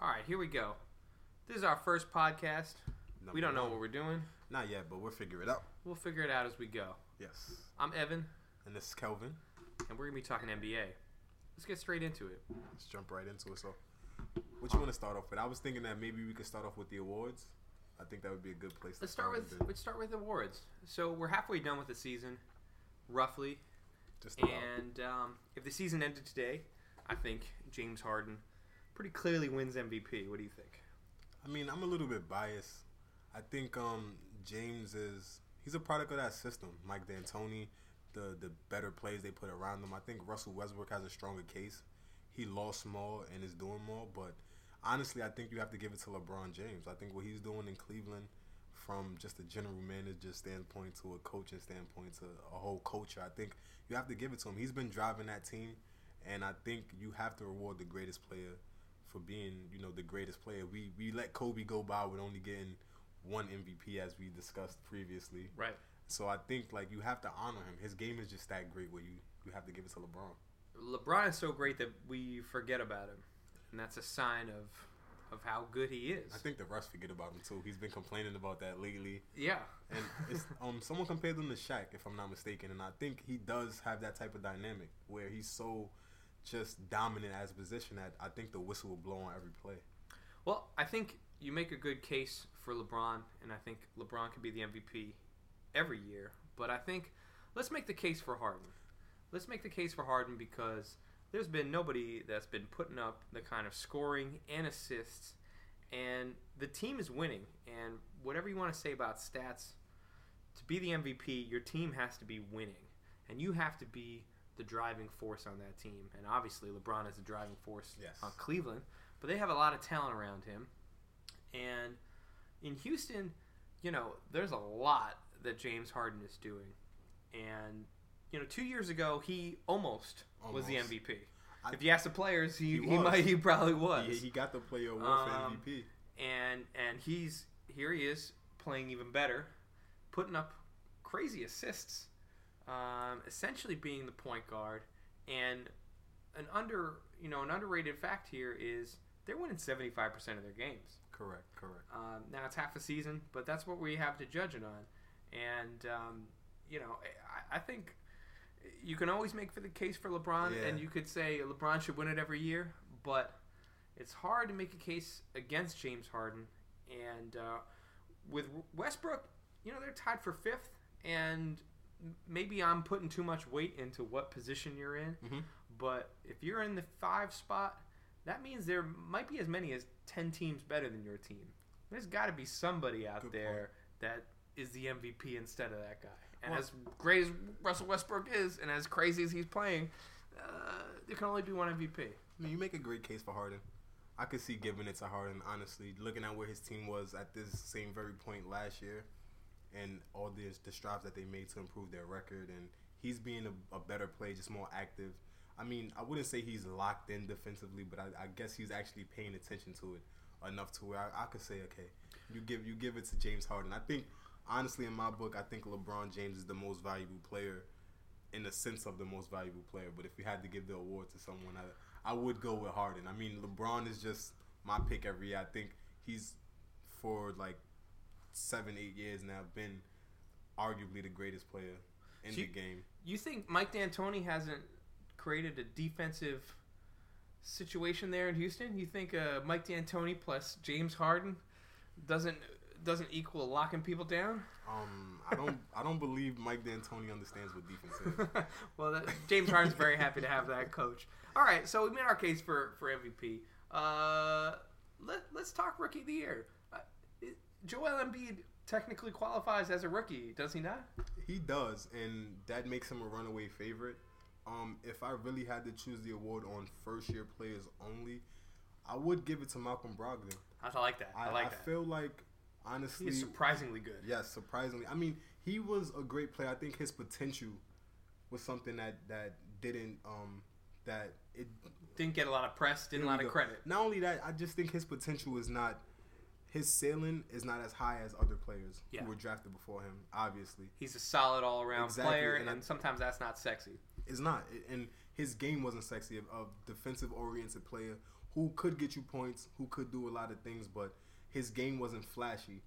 All right, here we go. This is our first podcast. Number we don't know one. what we're doing. Not yet, but we'll figure it out. We'll figure it out as we go. Yes. I'm Evan, And this is Kelvin. and we're gonna be talking NBA. Let's get straight into it. Let's jump right into it. So, what you want to start off with? I was thinking that maybe we could start off with the awards. I think that would be a good place to Let's start with the- let's start with awards. So we're halfway done with the season, roughly. just about. And um, if the season ended today, I think James Harden pretty clearly wins MVP. What do you think? I mean, I'm a little bit biased. I think um, James is he's a product of that system. Mike D'Antoni, the the better plays they put around him. I think Russell Westbrook has a stronger case. He lost more and is doing more, but honestly, I think you have to give it to LeBron James. I think what he's doing in Cleveland, from just a general manager standpoint to a coaching standpoint to a whole culture, I think you have to give it to him. He's been driving that team, and I think you have to reward the greatest player for being, you know, the greatest player. We we let Kobe go by with only getting one MVP as we discussed previously. Right. So I think like you have to honor him. His game is just that great where you you have to give it to LeBron. LeBron is so great that we forget about him, and that's a sign of of how good he is. I think the rest forget about him too. He's been complaining about that lately. yeah. And it's, um, someone compared him to Shaq, if I'm not mistaken, and I think he does have that type of dynamic where he's so just dominant as a position that I think the whistle will blow on every play. Well, I think you make a good case for LeBron, and I think LeBron could be the MVP every year. But I think let's make the case for Harden. Let's make the case for Harden because there's been nobody that's been putting up the kind of scoring and assists, and the team is winning. And whatever you want to say about stats, to be the MVP, your team has to be winning, and you have to be the driving force on that team. And obviously, LeBron is the driving force Yes. on Cleveland, but they have a lot of talent around him. And in Houston, you know, there's a lot that James Harden is doing. And, you know, two years ago, he almost, was the MVP. I- if you ask the players, he, He he, might he probably was. He, he got the player award Um, for MVP. and and he's here he is playing even better, putting up crazy assists, um, essentially being the point guard. And an under you know an underrated fact here is they're winning seventy five percent of their games. Correct, correct. Um, now it's half a season, but that's what we have to judge it on. And um, you know, I, I think you can always make for the case for LeBron, Yeah. and you could say LeBron should win it every year, but it's hard to make a case against James Harden. And uh, with Westbrook, you know, they're tied for fifth, and maybe I'm putting too much weight into what position you're in. Mhm. But if you're in the five spot, that means there might be as many as 10 teams better than your team. There's got to be somebody out Good there that is the MVP instead of that guy. And Well- as great as Russell Westbrook is, and as crazy as he's playing, uh, there can only be one MVP. I mean, you make a great case for Harden. I could see giving it to Harden, honestly. Looking at where his team was at this same very point last year and all the, the strides that they made to improve their record, and he's being a, a better player, just more active. I mean, I wouldn't say he's locked in defensively, but I, I guess he's actually paying attention to it enough to where I, I could say, okay, you give you give it to James Harden. I think, honestly, in my book, I think LeBron James is the most valuable player in the sense of the most valuable player. But if you had to give the award to someone, I, I would go with Harden. I mean, LeBron is just my pick every year. I think he's for like seven, eight years now been arguably the greatest player in So the game. You think Mike D'Antoni hasn't created a defensive situation there in Houston? You think uh, Mike D'Antoni plus James Harden doesn't doesn't equal locking people down? Um, I don't, I don't believe Mike D'Antoni understands what defense is. well, that, James Harden's very happy to have that coach. All right, so we made our case for for MVP. Uh, let let's talk rookie of the year. Joel Embiid technically qualifies as a rookie, does he not? He does, and that makes him a runaway favorite. Um, if I really had to choose the award on first year players only, I would give it to Malcolm Brogdon. I like that. I, I, like I that. I feel like honestly, He's surprisingly good. yes, surprisingly. I mean, he was a great player. I think his potential was something that that didn't um that it Didn't get a lot of press, didn't a lot of go. credit. Not only that, I just think his potential is not his ceiling is not as high as other players Yeah. who were drafted before him. Obviously, He's a solid all around Exactly, player, and and, I- sometimes that's not sexy. it's not. And his game wasn't sexy. A, a defensive oriented player who could get you points, who could do a lot of things, but his game wasn't flashy.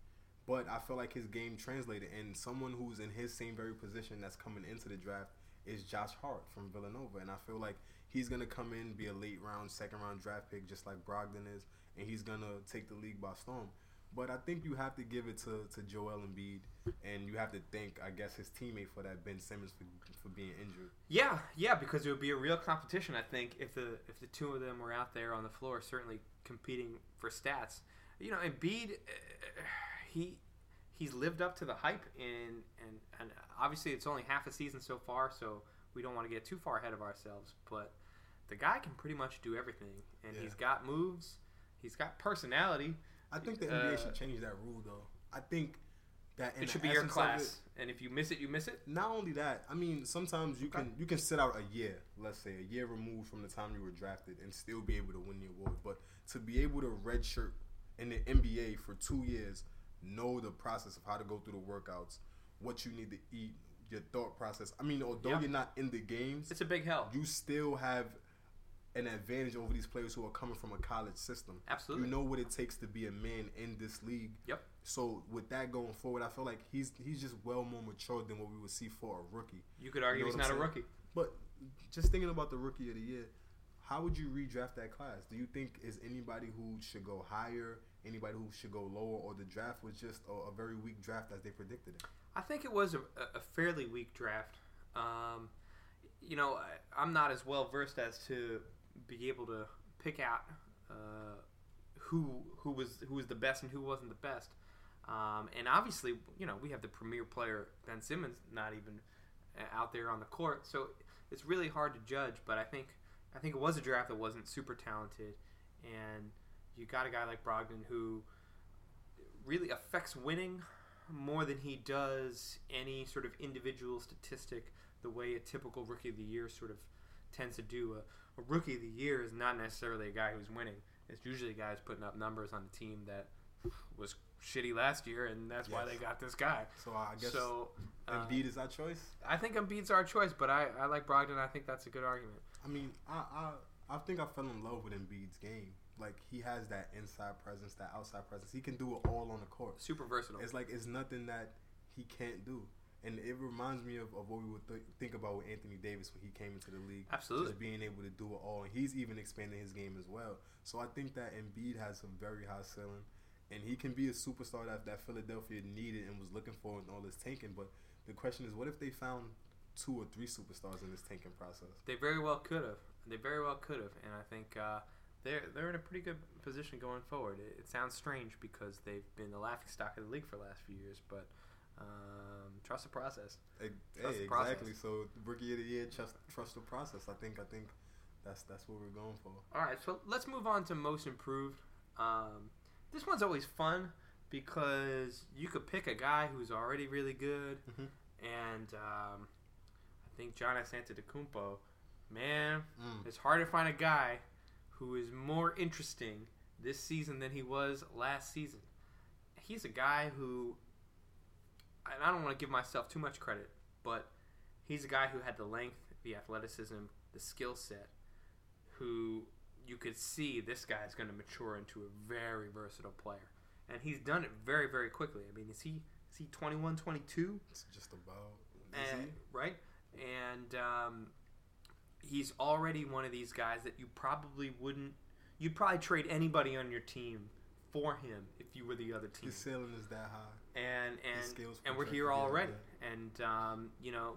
But I feel like his game translated, and someone who's in his same very position that's coming into the draft is Josh Hart from Villanova, and I feel like he's gonna come in, be a late round, second round draft pick, just like Brogdon is, and he's gonna take the league by storm. But I think you have to give it to, to Joel Embiid, and you have to thank, I guess, his teammate for that, Ben Simmons, for, for being injured. Yeah, yeah, because it would be a real competition. I think if the if the two of them were out there on the floor, certainly competing for stats. You know, Embiid, uh, he he's lived up to the hype, and and and obviously it's only half a season so far, so we don't want to get too far ahead of ourselves. But the guy can pretty much do everything, and Yeah. he's got moves, he's got personality. I think the NBA Uh, should change that rule, though. I think that it should be your of it- class, and if you miss it, you miss it. Not only that, I mean, sometimes you can you can sit out a year, let's say a year removed from the time you were drafted, and still be able to win the award. But to be able to redshirt in the NBA for two years, know the process of how to go through the workouts, what you need to eat, your thought process. I mean, although Yeah. you're not in the games, It's a big help. you still have an advantage over these players who are coming from a college system. Absolutely. You know what it takes to be a man in this league. Yep. So with that going forward, I feel like he's he's just well more mature than what we would see for a rookie. You could argue know he's not a rookie. But just thinking about the rookie of the year, how would you redraft that class? Do you think is anybody who should go higher, anybody who should go lower, or the draft was just a, a very weak draft as they predicted it? I think it was a, a fairly weak draft. Um, you know, I, I'm not as well versed as to be able to pick out uh, who who was who was the best and who wasn't the best. Um, and obviously, you know, we have the premier player Ben Simmons not even uh, out there on the court, so it's really hard to judge. But I think I think it was a draft that wasn't super talented, and you got a guy like Brogdon who really affects winning more than he does any sort of individual statistic the way a typical rookie of the year sort of tends to do. A, a rookie of the year is not necessarily a guy who's winning. It's usually a guy who's putting up numbers on a team that was shitty last year, and that's why they got this guy. So I guess so uh, Embiid is our choice. I think Embiid's our choice, but I, I like Brogdon. I think that's a good argument. I mean, I, I I think I fell in love with Embiid's game. Like he has that inside presence, that outside presence. He can do it all on the court. Super versatile. It's like it's nothing that he can't do. And it reminds me of, of what we would th- think about with Anthony Davis when he came into the league. Absolutely. Just being able to do it all. And he's even expanding his game as well. So I think that Embiid has a very high ceiling. And he can be a superstar that, that Philadelphia needed and was looking for in all this tanking. But the question is, what if they found two or three superstars in this tanking process? They very well could have. They very well could have, and I think uh, they're they're in a pretty good position going forward. It, it sounds strange because they've been the laughing stock of the league for the last few years, but um, trust the process. Hey, Trust hey, the process. exactly. So rookie of the year, trust trust the process. I think I think that's that's what we're going for. All right, so let's move on to most improved. Um, this one's always fun because you could pick a guy who's already really good, Mhm. and um, I think Giannis Antetokounmpo, man, Mm. It's hard to find a guy who is more interesting this season than he was last season. He's a guy who, and I don't want to give myself too much credit, but he's a guy who had the length, the athleticism, the skill set, who you could see this guy is going to mature into a very versatile player. And he's done it very, very quickly. I mean, is he is he 21, 22? It's just about. Is and, he? right? And um, he's already one of these guys that you probably wouldn't. You'd probably trade anybody on your team for him if you were the other team. His ceiling is that high. And and and we're here to get him already. there. And um, you know,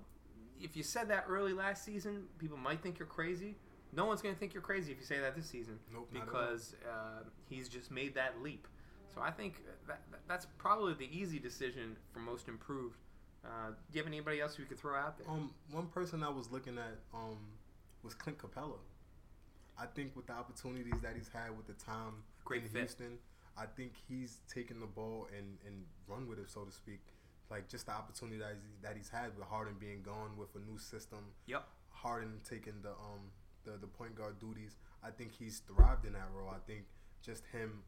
if you said that early last season, people might think you're crazy. No one's going to think you're crazy if you say that this season Nope, not at all. because uh, he's just made that leap. So I think that, that that's probably the easy decision for most improved. Uh, do you have anybody else you could throw out there? Um, one person I was looking at um was Clint Capela. I think with the opportunities that he's had with the time Great in fit. Houston, I think he's taken the ball and, and run with it, so to speak. Like just the opportunity that he's, that he's had with Harden being gone with a new system. Yep. Harden taking the um the, the point guard duties. I think he's thrived in that role. I think just him,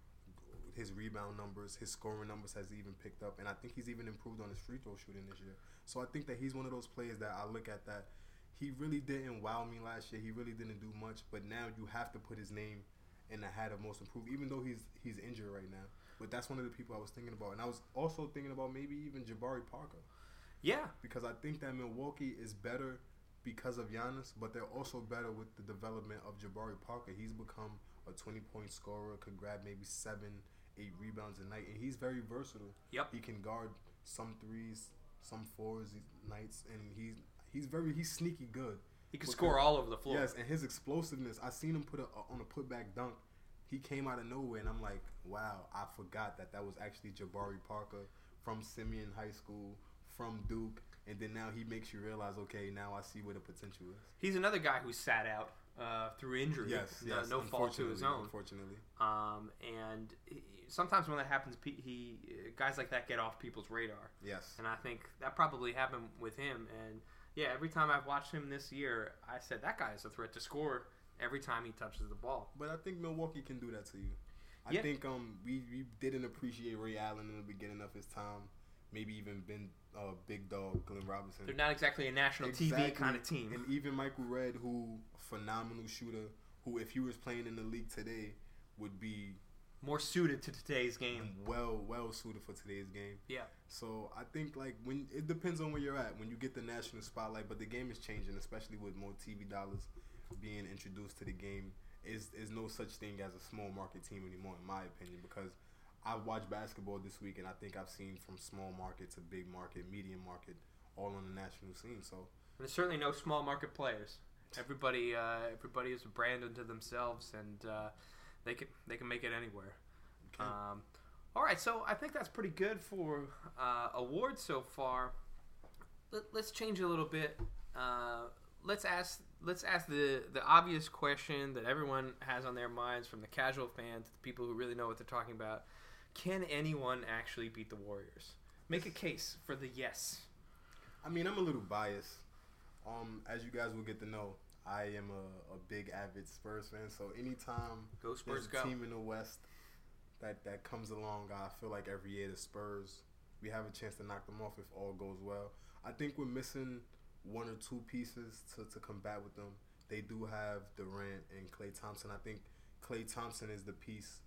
his rebound numbers, his scoring numbers has even picked up, and I think he's even improved on his free throw shooting this year. So I think that he's one of those players that I look at that he really didn't wow me last year. He really didn't do much, but now you have to put his name and that had the most improved. Even though he's he's injured right now, but that's one of the people I was thinking about, and I was also thinking about maybe even Jabari Parker Yeah, because I think that Milwaukee is better because of Giannis, but they're also better with the development of Jabari Parker. He's become a 20 point scorer, could grab maybe seven, eight rebounds a night, and he's very versatile. Yep. He can guard some threes, some fours nights, and he's he's very he's sneaky good. He could score all over the floor. Yes, and his explosiveness. I seen him put a, on a putback dunk. He came out of nowhere, and I'm like, wow, I forgot that that was actually Jabari Parker from Simeon High School, from Duke, and then now he makes you realize, okay, now I see where the potential is. He's another guy who sat out uh, through injury. Yes, no, yes. no fault to his own. Unfortunately, Um, and he, sometimes when that happens, he guys like that get off people's radar. yes. And I think that probably happened with him. And yeah, every time I've watched him this year, I said that guy is a threat to score every time he touches the ball. But I think Milwaukee can do that to you. I Yeah. think um we, we didn't appreciate Ray Allen in the beginning of his time. Maybe even been uh, big dog Glenn Robinson. They're not exactly a national TV kind of team. And even Michael Redd, who phenomenal shooter, who if he was playing in the league today would be More suited to today's game. well well suited for today's game. Yeah. So I think like when it depends on where you're at when you get the national spotlight, but the game is changing, especially with more TV dollars being introduced to the game. Is is no such thing as a small market team anymore, in my opinion, because I watched basketball this week and I think I've seen from small market to big market, medium market, all on the national scene. So And there's certainly no small market players. Everybody, uh, everybody is a brand unto themselves, and uh, they can they can make it anywhere. okay. Um, all right, so I think that's pretty good for uh, awards so far. Let, let's change a little bit. Uh, let's ask let's ask the the obvious question that everyone has on their minds, from the casual fan to the people who really know what they're talking about. Can anyone actually beat the Warriors? Make a case for the yes. I mean, I'm a little biased. Um, as you guys will get to know, I am a, a big avid Spurs fan. So anytime Go there's a go! team in the West that that comes along, I feel like every year the Spurs we have a chance to knock them off if all goes well. I think we're missing one or two pieces to, to combat with them. They do have Durant and Klay Thompson. I think Klay Thompson is the piece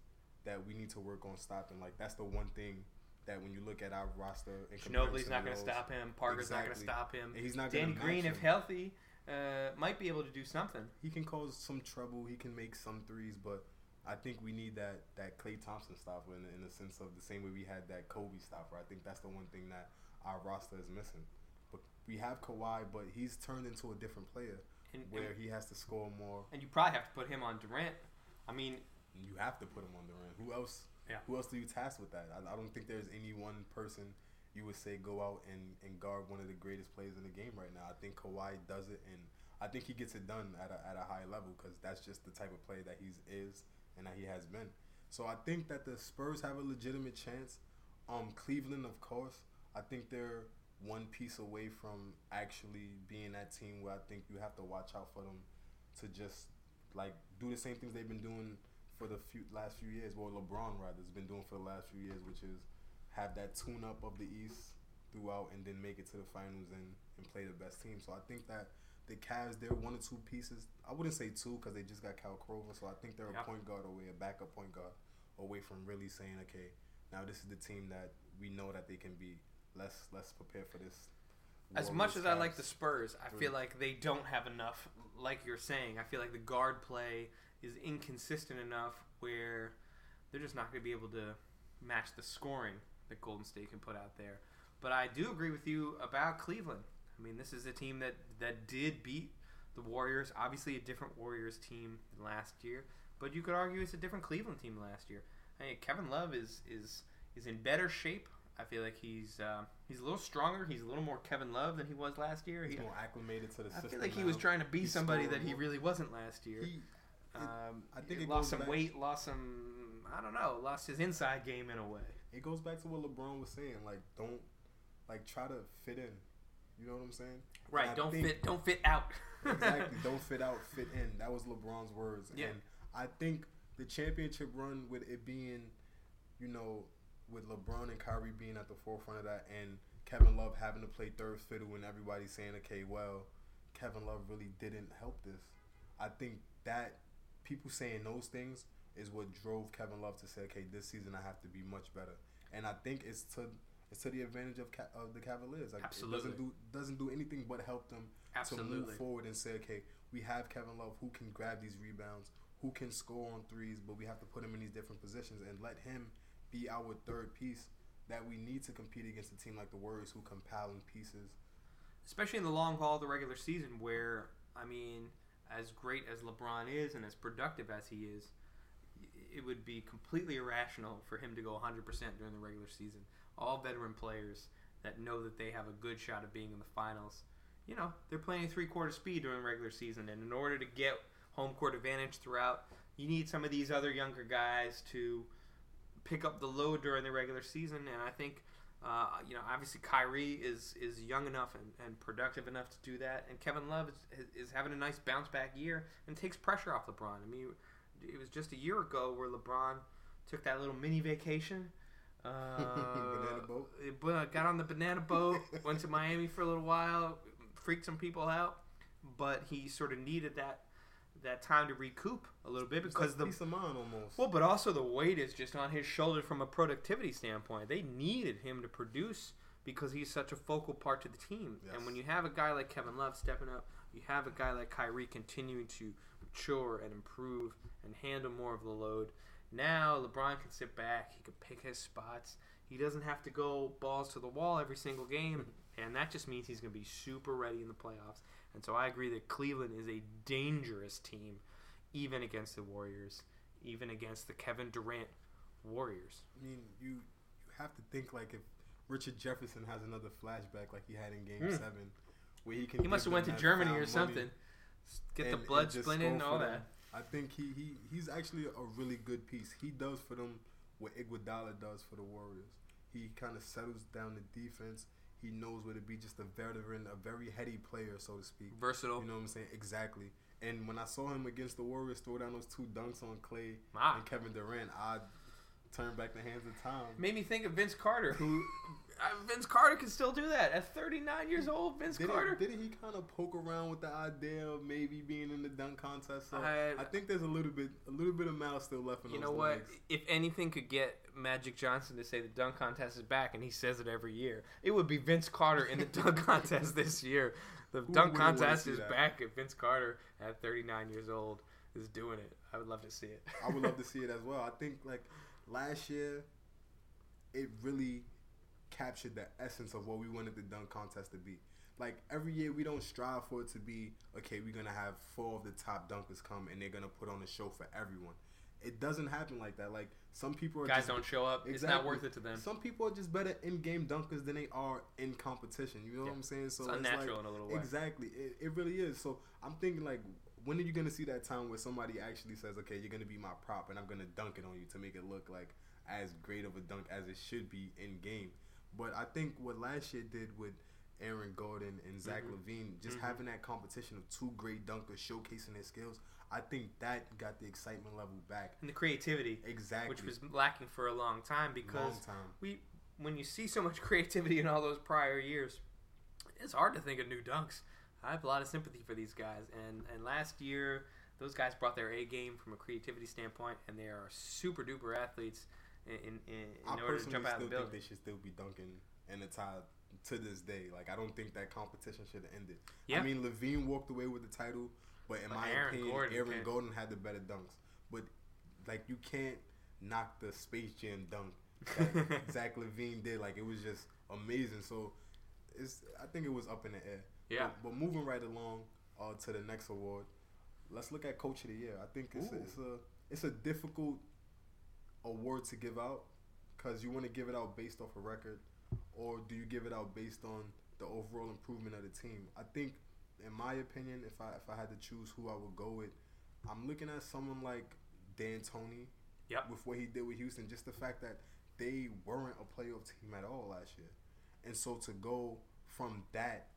that we need to work on stopping. Like that's the one thing that when you look at our roster, in Ginobili's not going to stop him. Parker's not going to stop him. and he's not Danny Green, if healthy, uh, might be able to do something. he can cause some trouble. He can make some threes, but I think we need that that Klay Thompson stopper in, in the sense of the same way we had that Kobe stopper. I think that's the one thing that our roster is missing. But we have Kawhi, but he's turned into a different player And, where and, he has to score more. and you probably have to put him on Durant. I mean, You have to put him on rim. Who else? Yeah. Who else do you task with that? I, I don't think there's any one person you would say go out and, and guard one of the greatest players in the game right now. I think Kawhi does it, and I think he gets it done at a, at a high level because that's just the type of player that he is and that he has been. So I think that the Spurs have a legitimate chance. Um, Cleveland, of course, I think they're one piece away from actually being that team where I think you have to watch out for them to just like do the same things they've been doing for the few last few years. Well, LeBron rather has been doing for the last few years, which is have that tune up of the East throughout and then make it to the finals and, and play the best team. So I think that the Cavs, they're one or two pieces. I wouldn't say two because they just got Kyle Korver. So I think they're Yeah. a point guard away, a backup point guard away from really saying, okay, now this is the team that we know that they can be. Let's let's prepare for this. as much as I like the Spurs, I feel mm. like they don't have enough. Like you're saying, I feel like the guard play is inconsistent enough where they're just not going to be able to match the scoring that Golden State can put out there. But I do agree with you about Cleveland. I mean, this is a team that that did beat the Warriors. Obviously, a different Warriors team than last year, but you could argue it's a different Cleveland team last year. Hey, Kevin Love is is is in better shape. I feel like he's uh, he's a little stronger. He's a little more Kevin Love than he was last year. He's He, more acclimated to the I system. I feel like he was trying to be He's somebody that he really wasn't last year. He, um, I think he lost some back- weight, lost some I don't know, lost his inside game in a way. It goes back to what LeBron was saying. Like, don't like try to fit in. You know what I'm saying? Right? Don't think- fit, don't fit out. exactly. Don't fit out, fit in. That was LeBron's words. Yeah. And I think the championship run with it being, you know, with LeBron and Kyrie being at the forefront of that and Kevin Love having to play third fiddle and everybody saying, okay, well, Kevin Love really didn't help this. I think that people saying those things is what drove Kevin Love to say, okay, this season I have to be much better. And I think it's to it's to the advantage of Ca- of the Cavaliers. Like Absolutely. it doesn't do doesn't do anything but help them to move forward and say, okay, we have Kevin Love who can grab these rebounds, who can score on threes, but we have to put him in these different positions and let him be our third piece that we need to compete against a team like the Warriors who compile in pieces. especially in the long haul of the regular season, where I mean, as great as LeBron is and as productive as he is, it would be completely irrational for him to go 100% during the regular season. All veteran players that know that they have a good shot of being in the finals, you know, they're playing three quarter speed during the regular season, and in order to get home court advantage throughout, you need some of these other younger guys to pick up the load during the regular season, and I think uh, you know, obviously Kyrie is is young enough and, and productive enough to do that, and Kevin Love is, is having a nice bounce back year and takes pressure off LeBron. I mean, it was just a year ago where LeBron took that little mini vacation. Uh, Banana boat? got on the banana boat, went to Miami for a little while, freaked some people out, but he sort of needed that that time to recoup a little bit because like the peace of mind almost. well, but also the weight is just on his shoulders from a productivity standpoint. They needed him to produce because he's such a focal part to the team. Yes. And when you have a guy like Kevin Love stepping up, you have a guy like Kyrie continuing to mature and improve and handle more of the load. Now LeBron can sit back. He can pick his spots. He doesn't have to go balls to the wall every single game, and that just means he's going to be super ready in the playoffs. And so I agree that Cleveland is a dangerous team, even against the Warriors, even against the Kevin Durant Warriors. I mean, you you have to think like if Richard Jefferson has another flashback like he had in Game Hmm. Seven, where he can He must have went to Germany or something. Get the blood and splinting and all that. them. I think he, he he's actually a really good piece. He does for them what Iguodala does for the Warriors. He kind of settles down the defense. He knows where to be, just a veteran, a very heady player, so to speak. Versatile. You know what I'm saying? Exactly. And when I saw him against the Warriors throw down those two dunks on Klay Ah. and Kevin Durant, I turned back the hands of time. Made me think of Vince Carter, who Vince Carter can still do that at 39 years old. Vince Didn't, Carter. didn't he kind of poke around with the idea of maybe being in the dunk contest? So I- I, think there's a little bit, a little bit of malice still left in You know what? legs. If anything could get Magic Johnson to say the dunk contest is back, and he says it every year, it would be Vince Carter in the dunk contest this year. The Who dunk contest is that? back, and Vince Carter at 39 years old is doing it. I would love to see it. I would love to see it as well. I think like last year, it really captured the essence of what we wanted the dunk contest to be. Like every year, we don't strive for it to be okay. We're gonna have four of the top dunkers come, and they're gonna put on a show for everyone. It doesn't happen like that. Like some people are Guys just, don't show up. It's not worth it to them. Some people are just better in game dunkers than they are in competition. You know Yeah. what I'm saying? So It's unnatural in a little way. Exactly. It, it really is. So I'm thinking like, when are you gonna see that time where somebody actually says, "Okay, you're gonna be my prop, and I'm gonna dunk it on you to make it look like as great of a dunk as it should be in game." But I think what last year did with Aaron Gordon and Zach Mhm. LaVine, just Mhm. having that competition of two great dunkers showcasing their skills, I think that got the excitement level back. And the creativity, Exactly. which was lacking for a long time because long time. we when you see so much creativity in all those prior years, it's hard to think of new dunks. I have a lot of sympathy for these guys, and and last year those guys brought their A game from a creativity standpoint, and they are super duper athletes in in, in, I order to personally jump out still the think they should still be dunking in the tie to this day. Like I don't think that competition should have ended. Yeah. I mean LaVine walked away with the title, but in my Aaron opinion, Gordon Aaron can. Gordon had the better dunks. But like you can't knock the Space Jam dunk that Zach LaVine did. Like it was just amazing. So it's I think it was up in the air. Yeah. But, but moving right along uh, to the next award, let's look at Coach of the Year. I think it's a, it's a it's a difficult award to give out because you want to give it out based off a record, or do you give it out based on the overall improvement of the team? I think, in my opinion, if I if I had to choose who I would go with, I'm looking at someone like D'Antoni. Yep. With what he did with Houston, just the fact that they weren't a playoff team at all last year, and so to go from that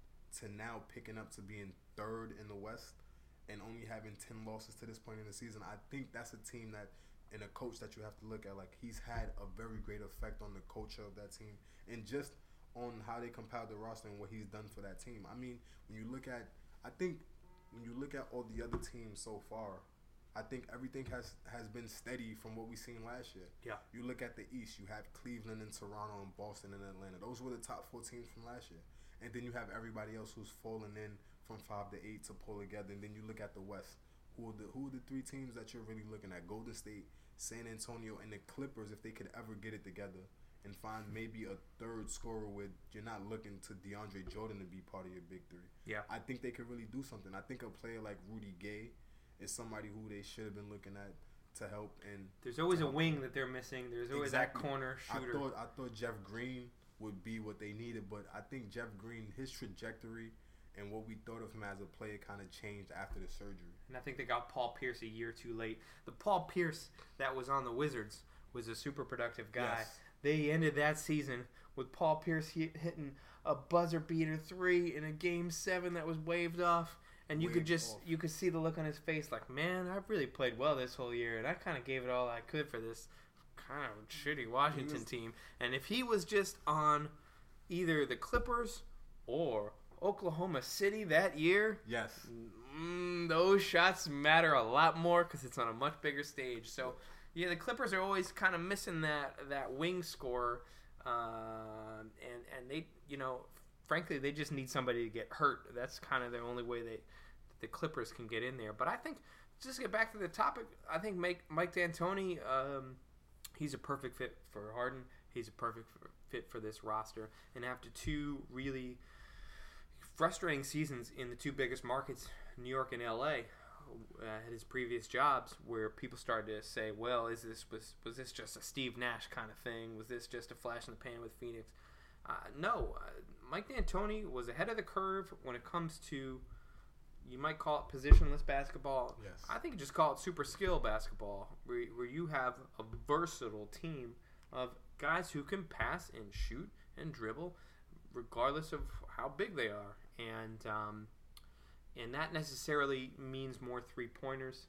to now picking up to being third in the West and only having 10 losses to this point in the season, I think that's a team that, and a coach that you have to look at. Like, he's had a very great effect on the culture of that team and just on how they compiled the roster and what he's done for that team. I mean, when you look at, I think when you look at all the other teams so far, I think everything has has been steady from what we seen last year. Yeah. You look at the East, you have Cleveland and Toronto and Boston and Atlanta. Those were the top four teams from last year. And then you have everybody else who's falling in from five to eight to pull together. And then you look at the West. Who are the who are the three teams that you're really looking at? Golden State, San Antonio, and the Clippers. If they could ever get it together and find maybe a third scorer with you're not looking to DeAndre Jordan to be part of your big three. Yeah. I think they could really do something. I think a player like Rudy Gay is somebody who they should have been looking at to help. And There's always a wing that they're missing. There's always Exactly. that corner shooter. I thought I thought Jeff Green would be what they needed, but I think Jeff Green, his trajectory and what we thought of him as a player, kind of changed after the surgery. And I think they got Paul Pierce a year too late. The Paul Pierce that was on the Wizards was a super productive guy. Yes. They ended that season with Paul Pierce hitting a buzzer beater three in a game seven that was waved off. And you could just off. you could see the look on his face, like, man, I've really played well this whole year, and I kind of gave it all I could for this kind of shitty Washington was- team. And if he was just on either the Clippers or Oklahoma City that year, Yes. Mm, those shots matter a lot more because it's on a much bigger stage. So, yeah, the Clippers are always kind of missing that that wing scorer, um, and and they, you know, frankly, they just need somebody to get hurt. That's kind of the only way they the Clippers can get in there. But I think just to get back to the topic, I think Mike Mike D'Antoni, um, he's a perfect fit for Harden. He's a perfect fit for this roster. And after two really frustrating seasons in the two biggest markets, New York and LA, uh, at his previous jobs, where people started to say, "Well, is this was was this just a Steve Nash kind of thing? Was this just a flash in the pan with Phoenix?" Uh, no, uh, Mike D'Antoni was ahead of the curve when it comes to you might call it positionless basketball. Yes. I think you just call it super skill basketball, where, where you have a versatile team of guys who can pass and shoot and dribble, regardless of how big they are, and um, and that necessarily means more three pointers.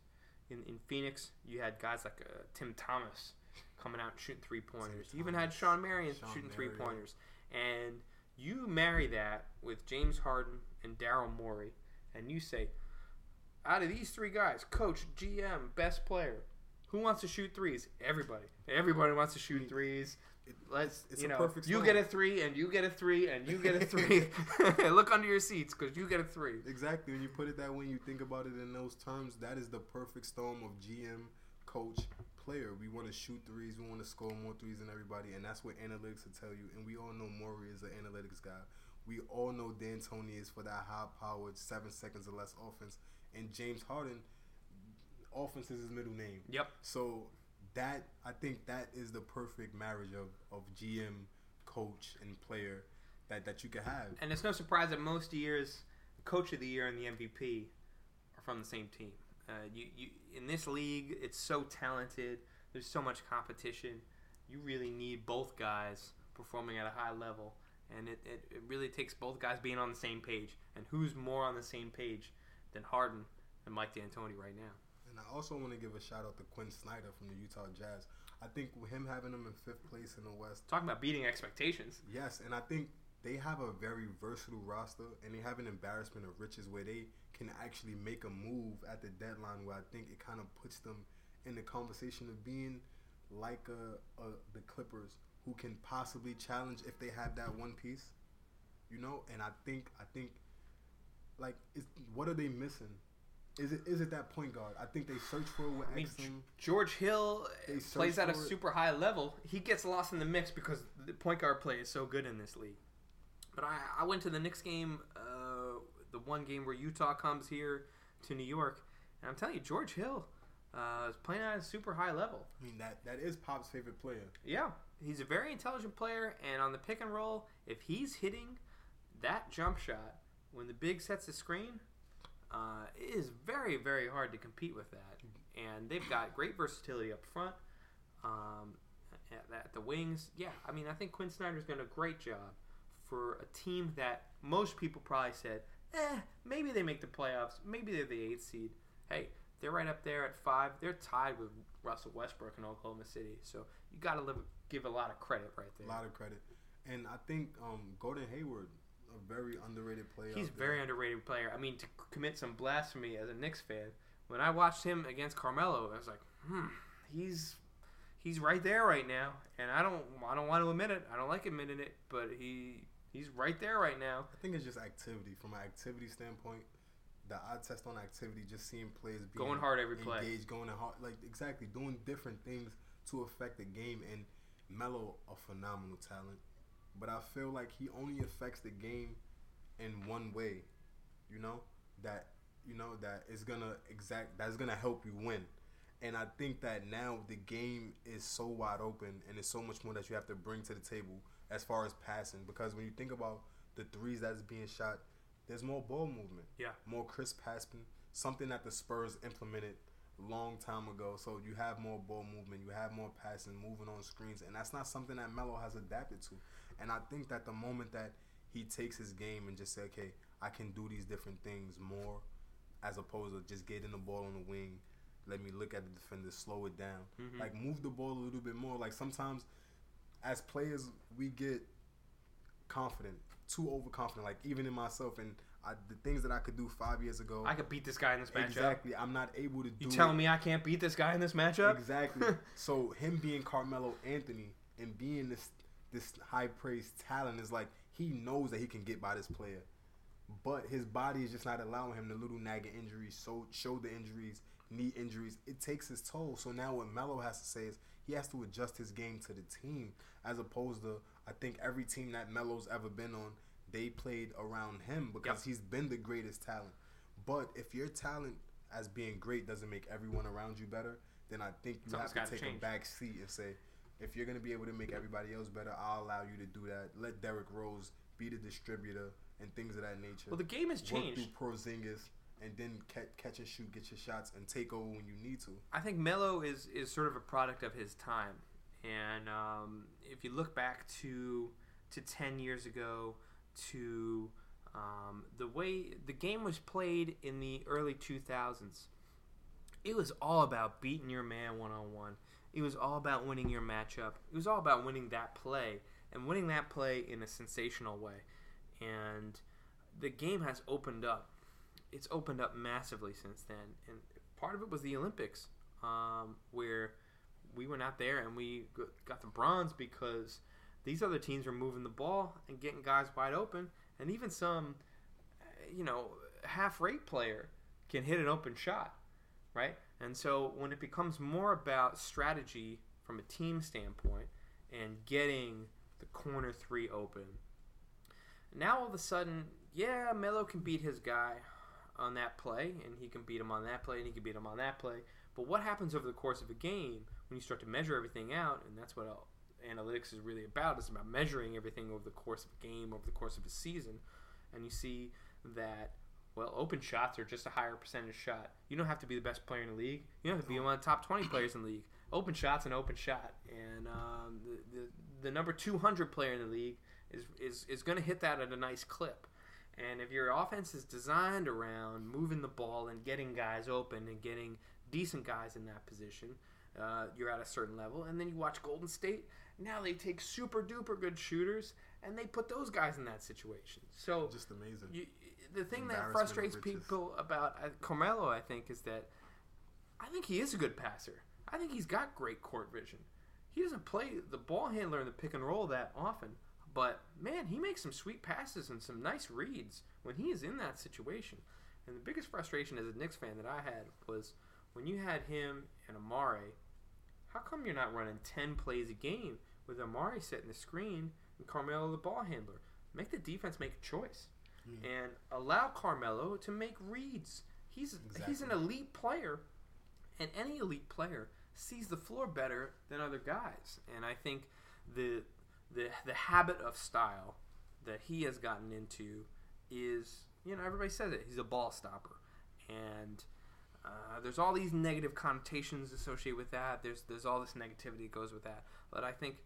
In, in Phoenix, you had guys like uh, Tim Thomas coming out and shooting three pointers. You even had Shawn Marion Shawn shooting three Marion. pointers, and you marry that with James Harden and Daryl Morey, and you say, out of these three guys, coach, GM, best player, who wants to shoot threes? Everybody. Everybody wants to shoot threes. It- Let's it's you a know, perfect you get a three, and you get a three, and you get a three. Look under your seats because you get a three. Exactly. When you put it that way, you think about it in those terms. That is the perfect storm of GM, coach, player. We want to shoot threes. We want to score more threes than everybody, and that's what analytics will tell you. And we all know Morey is an analytics guy. We all know D'Antoni is for that high-powered seven seconds or less offense, and James Harden, offense is his middle name. Yep. So that I think that is the perfect marriage of, of GM, coach, and player that, that you could have. And it's no surprise that most years, coach of the year and the MVP are from the same team. Uh, you, you in this league, it's so talented. There's so much competition. You really need both guys performing at a high level, and it, it, it really takes both guys being on the same page. And who's more on the same page than Harden and Mike D'Antoni right now? And I also want to give a shout out to Quin Snyder from the Utah Jazz. I think with him having them in fifth place in the West, Talking about beating expectations. yes, and I think they have a very versatile roster, and they have an embarrassment of riches where they can actually make a move at the deadline. Where I think it kind of puts them in the conversation of being like a, a the Clippers, who can possibly challenge if they have that one piece, you know. And I think I think like what are they missing? Is it is it that point guard? I think they search for it with I mean, Exum. George Hill uh, plays at a it. super high level. He gets lost in the mix because the point guard play is so good in this league. But I, I went to the Knicks game, uh, the one game where Utah comes here to New York, and I'm telling you, George Hill uh, is playing at a super high level. I mean that that is Pop's favorite player. Yeah, he's a very intelligent player, and on the pick and roll, if he's hitting that jump shot when the big sets the screen, uh, it is very, very hard to compete with that. And they've got great versatility up front. Um, at, at the wings, yeah, I mean, I think Quin Snyder's done a great job for a team that most people probably said, eh, maybe they make the playoffs, maybe they're the eighth seed. Hey, they're right up there at five. They're tied with Russell Westbrook in Oklahoma City. So you got to give a lot of credit right there. A lot of credit, and I think um, Gordon Hayward, a very underrated player. He's a very underrated player. I mean, to commit some blasphemy as a Knicks fan, when I watched him against Carmelo, I was like, hmm, he's he's right there right now, and I don't I don't want to admit it. I don't like admitting it, but he he's right there right now. I think it's just activity. From an activity standpoint, the eye test on activity, just seeing players being Going hard every play. engaged, going hard, like exactly doing different things to affect the game. And Melo, a phenomenal talent, but I feel like he only affects the game in one way. You know that you know that is gonna exact that's gonna help you win. And I think that now the game is so wide open and there's so much more that you have to bring to the table as far as passing. Because when you think about the threes that's being shot, there's more ball movement. Yeah. More crisp passing. Something that the Spurs implemented long time ago. So you have more ball movement, you have more passing, moving on screens, and that's not something that Melo has adapted to. And I think that the moment that he takes his game and just say, okay, I can do these different things more, as opposed to just getting the ball on the wing. Let me look at the defender, slow it down. Mhm. Like move the ball a little bit more. Like sometimes, as players, we get confident, too overconfident. Like even in myself and I, the things that I could do five years ago. I could beat this guy in this matchup. exactly. I'm not able to do. You it. telling me I can't beat this guy in this matchup? Exactly. so him being Carmelo Anthony and being this this high praised talent is like he knows that he can get by this player, but his body is just not allowing him the little nagging injuries, so shoulder injuries, knee injuries. It takes his toll. So now what Melo has to say is he has to adjust his game to the team, as opposed to I think every team that Melo's ever been on, they played around him because Yep. he's been the greatest talent. But if your talent as being great doesn't make everyone around you better, then I think you Something's have to take change. a back seat and say, if you're gonna be able to make everybody else better, I'll allow you to do that. Let Derrick Rose be the distributor and things of that nature. Well, the game has Work changed. through Porzingis and then catch, catch and shoot, get your shots, and take over when you need to. I think Melo is is sort of a product of his time, and um, if you look back to to ten years ago, to um, the way the game was played in the early two thousands, it was all about beating your man one on one. It was all about winning your matchup. It was all about winning that play and winning that play in a sensational way. And the game has opened up. It's opened up massively since then. And part of it was the Olympics, um, where we were not there and we got the bronze because these other teams were moving the ball and getting guys wide open. And even some, you know, half rate player can hit an open shot, right? And so when it becomes more about strategy from a team standpoint and getting the corner three open, now all of a sudden, yeah, Melo can beat his guy on that play, and he can beat him on that play, and he can beat him on that play. But what happens over the course of a game when you start to measure everything out, and that's what analytics is really about, is about measuring everything over the course of a game, over the course of a season, and you see that well, open shots are just a higher percentage shot. You don't have to be the best player in the league. You don't have to be one of the top 20 players in the league. Open shot's an open shot, and um, the, the the number 200 player in the league is is, is going to hit that at a nice clip. And if your offense is designed around moving the ball and getting guys open and getting decent guys in that position, uh, you're at a certain level. And then you watch Golden State. Now they take super duper good shooters and they put those guys in that situation. So Just amazing. you, the thing that frustrates people about uh, Carmelo, I think, is that I think he is a good passer. I think he's got great court vision. He doesn't play the ball handler in the pick and roll that often, but man, he makes some sweet passes and some nice reads when he is in that situation. And the biggest frustration as a Knicks fan that I had was when you had him and Amare. How come you're not running ten plays a game with Amare setting the screen Carmelo the ball handler? Make the defense make a choice Mm. and allow Carmelo to make reads. He's he's an elite player, and any elite player sees the floor better than other guys. And I think the the the habit of style that he has gotten into is you know everybody says it he's a ball stopper, and uh, there's all these negative connotations associated with that. There's there's all this negativity that goes with that. But I think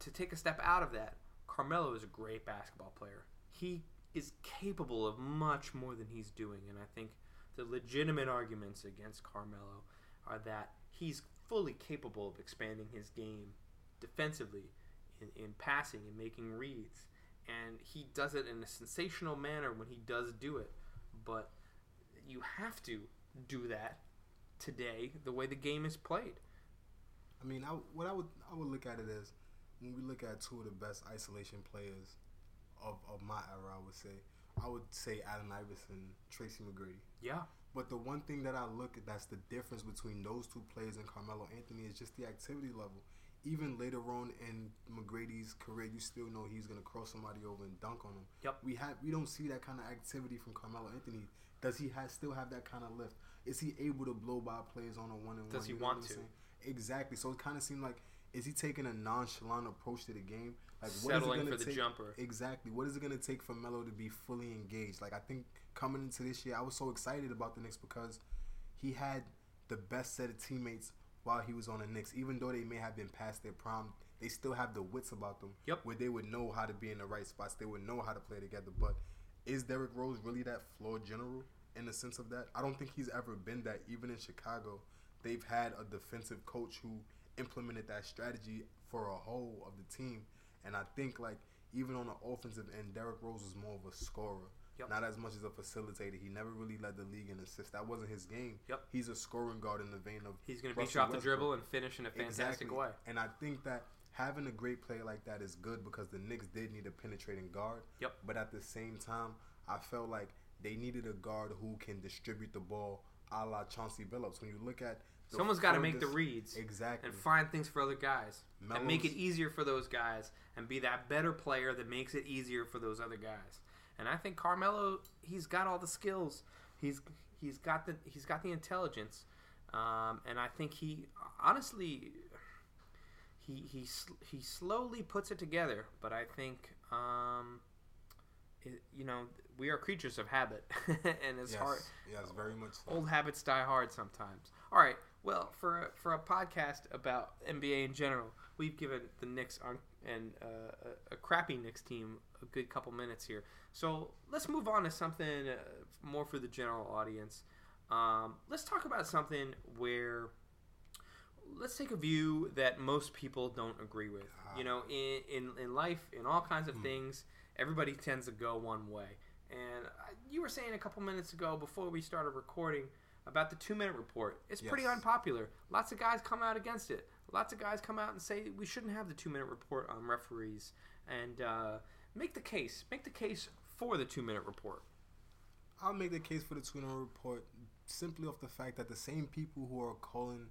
to take a step out of that, Carmelo is a great basketball player. He is capable of much more than he's doing, and I think the legitimate arguments against Carmelo are that he's fully capable of expanding his game defensively in, in passing and making reads. And he does it in a sensational manner when he does do it. But you have to do that today the way the game is played. I mean, I, what I would I would look at it as when we look at two of the best isolation players of, of my era, I would say I would say Allen Iverson, Tracy McGrady. Yeah. But the one thing that I look at that's the difference between those two players and Carmelo Anthony is just the activity level. Even later on in McGrady's career, you still know he's gonna cross somebody over and dunk on them. Yep. We have we don't see that kind of activity from Carmelo Anthony. Does he have, still have that kind of lift? Is he able to blow by players on a one and one? Does he want to? Exactly. So it kind of seemed like is he taking a nonchalant approach to the game? Like Settling gonna for the take, jumper. Exactly. What is it going to take for Melo to be fully engaged? Like I think coming into this year, I was so excited about the Knicks because he had the best set of teammates while he was on the Knicks. Even though they may have been past their prime, they still have the wits about them. Yep. Where they would know how to be in the right spots. They would know how to play together. But is Derrick Rose really that floor general in the sense of that? I don't think he's ever been that. Even in Chicago, they've had a defensive coach who implemented that strategy for a whole of the team. And I think like even on the offensive end, Derrick Rose was more of a scorer. Yep. Not as much as a facilitator. He never really led the league in assists. That wasn't his game. Yep. He's a scoring guard in the vein of He's going to beat you off the dribble and finish in a fantastic Exactly. way. And I think that having a great player like that is good because the Knicks did need a penetrating guard. Yep. But at the same time, I felt like they needed a guard who can distribute the ball a la Chauncey Billups. When you look at Someone's got to make the reads Exactly. and find things for other guys and make it easier for those guys and be that better player that makes it easier for those other guys. And I think Carmelo, he's got all the skills. He's he's got the he's got the intelligence, um, and I think he honestly he he he slowly puts it together. But I think um, it, you know we are creatures of habit, and it's yes, hard yes, very much so. old habits die hard sometimes. All right. Well, for a, for a podcast about NBA in general, we've given the Knicks on, and uh, a, a crappy Knicks team a good couple minutes here. So let's move on to something uh, more for the general audience. Um, let's talk about something where let's take a view that most people don't agree with. You know, in in, in life, in all kinds of things, everybody tends to go one way. And I, you were saying a couple minutes ago before we started recording about the two minute report. It's pretty unpopular. Lots of guys come out against it. Lots of guys come out and say we shouldn't have the two minute report on referees and uh, make the case. Make the case for the two minute report. I'll make the case for the two minute report simply off the fact that the same people who are calling,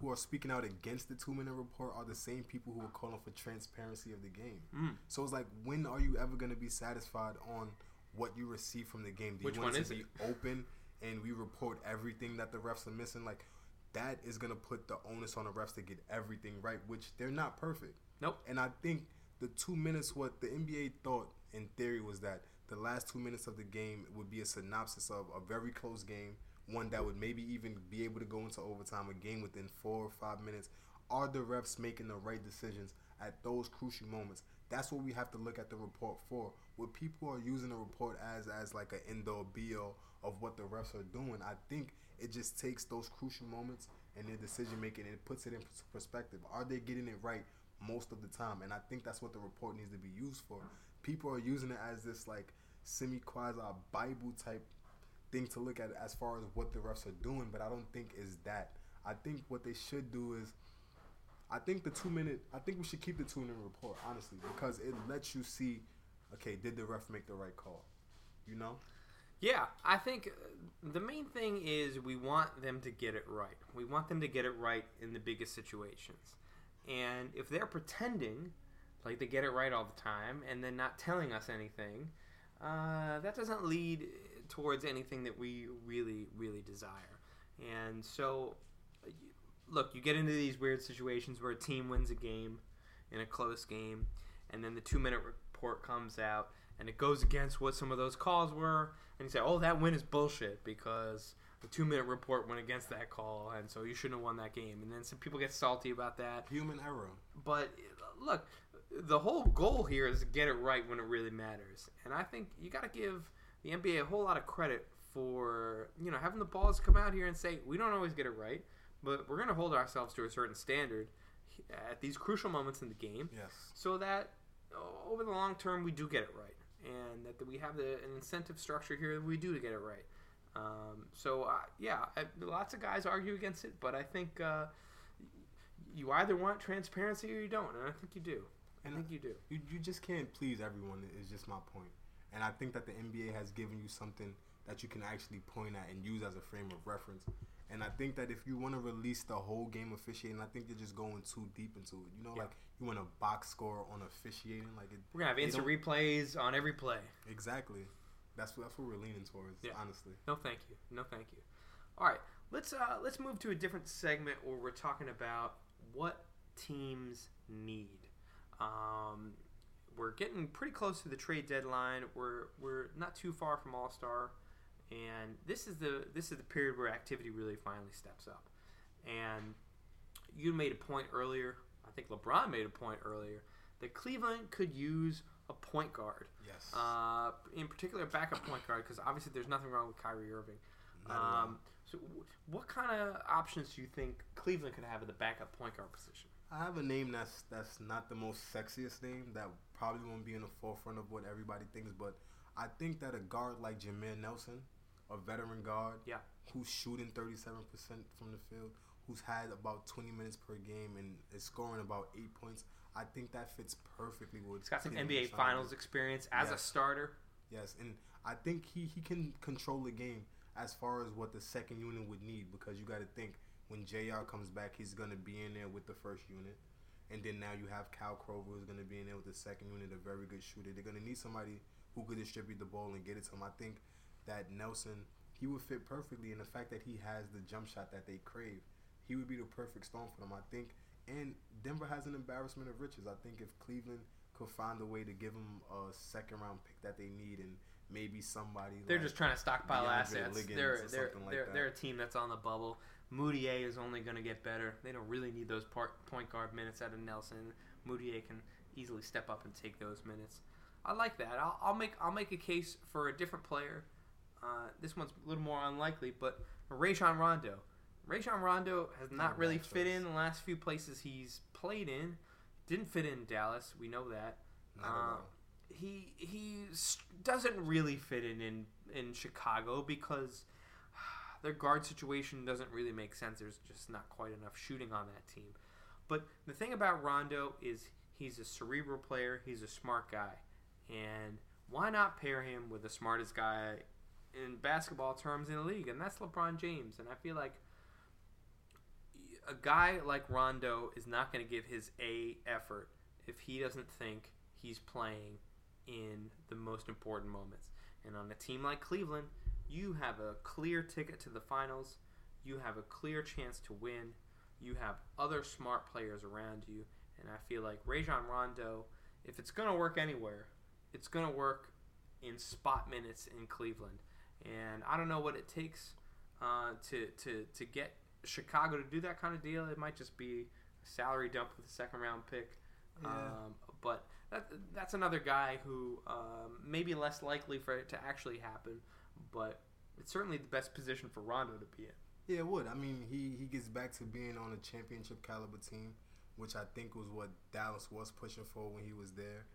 who are speaking out against the two minute report, are the same people who are calling for transparency of the game. Mm. So it's like, when are you ever going to be satisfied on what you receive from the game? Do Which you want one it is to it? be open and we report everything that the refs are missing? Like, that is going to put the onus on the refs to get everything right, which they're not perfect. Nope. And I think the two minutes, what the NBA thought in theory was that the last two minutes of the game would be a synopsis of a very close game, one that would maybe even be able to go into overtime, a game within four or five minutes. Are the refs making the right decisions at those crucial moments? That's what we have to look at the report for. What people are using the report as as like an end all be all of what the refs are doing, I think it just takes those crucial moments and their decision making and it puts it in perspective. Are they getting it right most of the time? And I think that's what the report needs to be used for. People are using it as this like semi quasi Bible type thing to look at as far as what the refs are doing, but I don't think is that. I think what they should do is I think the two minute I think we should keep the two minute report, honestly, because it lets you see, okay, did the ref make the right call? You know? Yeah, I think uh, the main thing is we want them to get it right. We want them to get it right in the biggest situations. And if they're pretending like they get it right all the time and then not telling us anything, uh, that doesn't lead towards anything that we really, really desire. And so, uh, look, you get into these weird situations where a team wins a game in a close game, and then the two minute report comes out and it goes against what some of those calls were, and you say, "Oh, that win is bullshit because the two minute report went against that call, and so you shouldn't have won that game." And then some people get salty about that. Human error. But look, the whole goal here is to get it right when it really matters, and I think you got to give the NBA a whole lot of credit for you know having the balls come out here and say we don't always get it right, but we're going to hold ourselves to a certain standard at these crucial moments in the game Yes. so that uh, over the long term we do get it right and that we have the, an incentive structure here that we do to get it right Um, so uh, yeah, I, lots of guys argue against it, but I think uh, you either want transparency or you don't, and I think you do. I And think you do. You, you just can't please everyone. Is just my point. And I think that the NBA has given you something that you can actually point at and use as a frame of reference. And I think that if you want to release the whole game officiating, I think you're just going too deep into it. You know, Yeah. like you want a box score on officiating, like it, We're gonna have instant replays on every play. exactly. That's what that's what we're leaning towards. Yeah. Honestly, No, thank you. No, thank you. All right, let's uh, let's move to a different segment where we're talking about what teams need. Um, we're getting pretty close to the trade deadline. We're we're not too far from All Star, and this is the this is the period where activity really finally steps up. And you made a point earlier. I think LeBron made a point earlier that Cleveland could use a point guard. yes. Uh, in particular, a backup point guard, because obviously there's nothing wrong with Kyrie Irving. Um, so, w- what kind of options do you think Cleveland could have at the backup point guard position? I have a name that's that's not the most sexiest name that probably won't be in the forefront of what everybody thinks, but I think that a guard like Jameer Nelson, a veteran guard, Yeah. who's shooting 37% from the field, who's had about 20 minutes per game and is scoring about eight points, I think that fits perfectly with. He's got some NBA. Finals experience as a starter. Yes, and I think he, he can control the game as far as what the second unit would need because you got to think when JR comes back, he's going to be in there with the first unit. And then now you have Kyle Korver who's going to be in there with the second unit, a very good shooter. They're going to need somebody who could distribute the ball and get it to him. I think that Nelson, he would fit perfectly in the fact that he has the jump shot that they crave. He would be the perfect storm for them, I think. And Denver has an embarrassment of riches. I think if Cleveland could find a way to give them a second round pick that they need and maybe somebody They're like, just trying to stockpile DeAndre assets. They're they're like they're, that. they're a team that's on the bubble. Mudiay is only going to get better. They don't really need those part, point guard minutes out of Nelson. Mudiay can easily step up and take those minutes. I like that. I'll, I'll make I'll make a case for a different player. Uh, this one's a little more unlikely, but Rajon Rondo. Rajon Rondo has Not really fit in the last few places he's played in. Didn't fit in Dallas. We know that all. he he doesn't really fit in, in in Chicago because their guard situation doesn't really make sense. There's just not quite enough shooting on that team. But the thing about Rondo is he's a cerebral player. He's a smart guy, and why not pair him with the smartest guy in basketball terms in the league, and that's LeBron James. And I feel like a guy like Rondo is not going to give his A effort if he doesn't think he's playing in the most important moments. And on a team like Cleveland, you have a clear ticket to the finals. You have a clear chance to win. You have other smart players around you. And I feel like Rajon Rondo, if it's going to work anywhere, it's going to work in spot minutes in Cleveland. And I don't know what it takes uh, to, to, to get Chicago to do that kind of deal. It might just be a salary dump with a second round pick. Yeah. Um, but that, that's another guy who um, may be less likely for it to actually happen, but it's certainly the best position for Rondo to be in. Yeah, it would. I mean, he, he gets back to being on a championship caliber team, which I think was what Dallas was pushing for when he was there.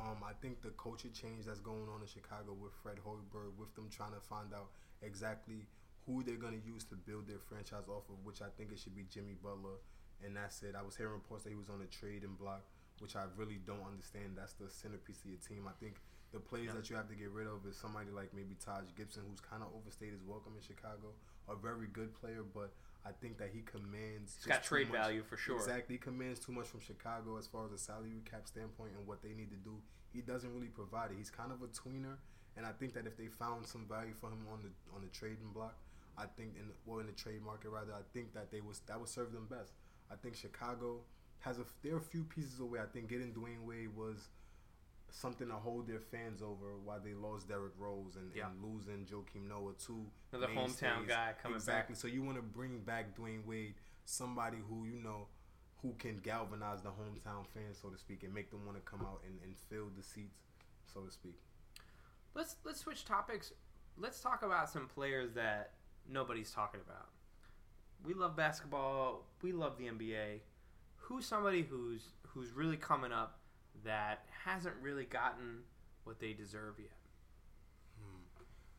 Um, I think the culture change that's going on in Chicago with Fred Hoiberg, with them trying to find out exactly who they're going to use to build their franchise off of, which I think it should be Jimmy Butler, and that's it. I was hearing reports that he was on a trading block, which I really don't understand. That's the centerpiece of your team. I think the players Yeah. that you have to get rid of is somebody like maybe Taj Gibson, who's kind of overstayed his welcome in Chicago. A very good player, but I think that he commands. He's got just too trade much- value for sure. Exactly, he commands too much from Chicago as far as a salary cap standpoint and what they need to do. He doesn't really provide it. He's kind of a tweener, and I think that if they found some value for him on the on the trading block, I think in well in the trade market rather, I think that they was that would serve them best. I think Chicago has a there are a few pieces away. I think getting Dwyane Wade was something to hold their fans over while they lost Derrick Rose and, Yeah. and losing Joakim Noah too. Another hometown guy coming exactly. back. So you want to bring back Dwyane Wade, somebody who you know who can galvanize the hometown fans, so to speak, and make them want to come out and, and fill the seats, so to speak. Let's let's switch topics. Let's talk about some players that nobody's talking about. We love basketball. We love the NBA. Who's somebody who's who's really coming up that hasn't really gotten what they deserve yet?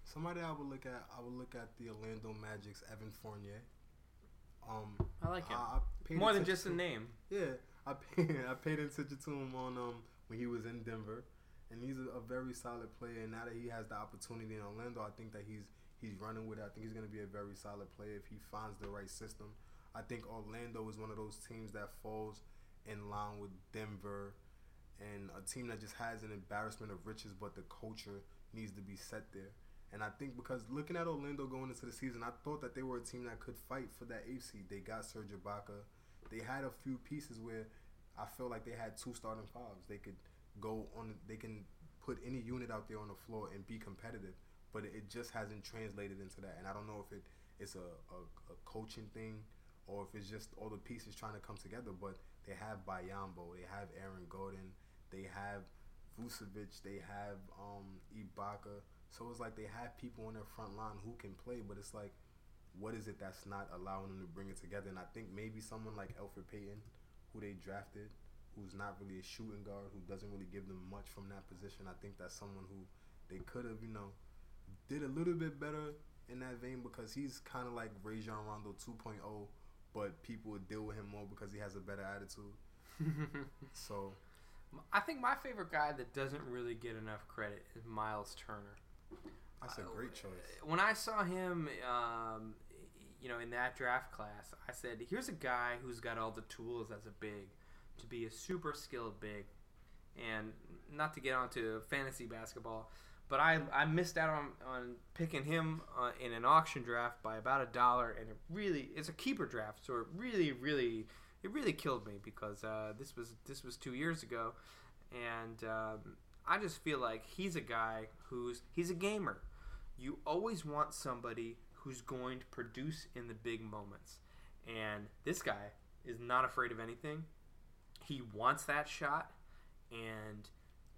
Somebody I would look at, I would look at the Orlando Magic's Evan Fournier. Um, I like him I, I more than just a name. Yeah, I paid, I paid attention to him on um when he was in Denver, and he's a, a very solid player. And now that he has the opportunity in Orlando, I think that he's he's running with it. I think he's going to be a very solid player if he finds the right system. I think Orlando is one of those teams that falls in line with Denver, and a team that just has an embarrassment of riches, but the culture needs to be set there. And I think because looking at Orlando going into the season, I thought that they were a team that could fight for that eighth seed. They got Serge Ibaka. They had a few pieces where I feel like they had two starting fives. They could go on. They can put any unit out there on the floor and be competitive. But it just hasn't translated into that. And I don't know if it it's a, a, a coaching thing or if it's just all the pieces trying to come together. But they have Biyombo. They have Aaron Gordon. They have Vucevic. They have um, Ibaka. So it's like they have people on their front line who can play, but it's like, what is it that's not allowing them to bring it together? And I think maybe someone like Elfrid Payton, who they drafted, who's not really a shooting guard, who doesn't really give them much from that position. I think that's someone who they could have, you know, did a little bit better in that vein because he's kind of like Rajon Rondo 2.0, but people would deal with him more because he has a better attitude. So I think my favorite guy that doesn't really get enough credit is Miles Turner. that's a great choice. When I saw him, um, you know, in that draft class, I said, "Here's a guy who's got all the tools as a big to be a super skilled big." And not to get onto fantasy basketball, but I, I missed out on, on picking him uh, in an auction draft by about a dollar, and it really it's a keeper draft, so it really really it really killed me because uh, this was this was two years ago, and um, I just feel like he's a guy who's he's a gamer. You always want somebody who's going to produce in the big moments, and this guy is not afraid of anything. He wants that shot, and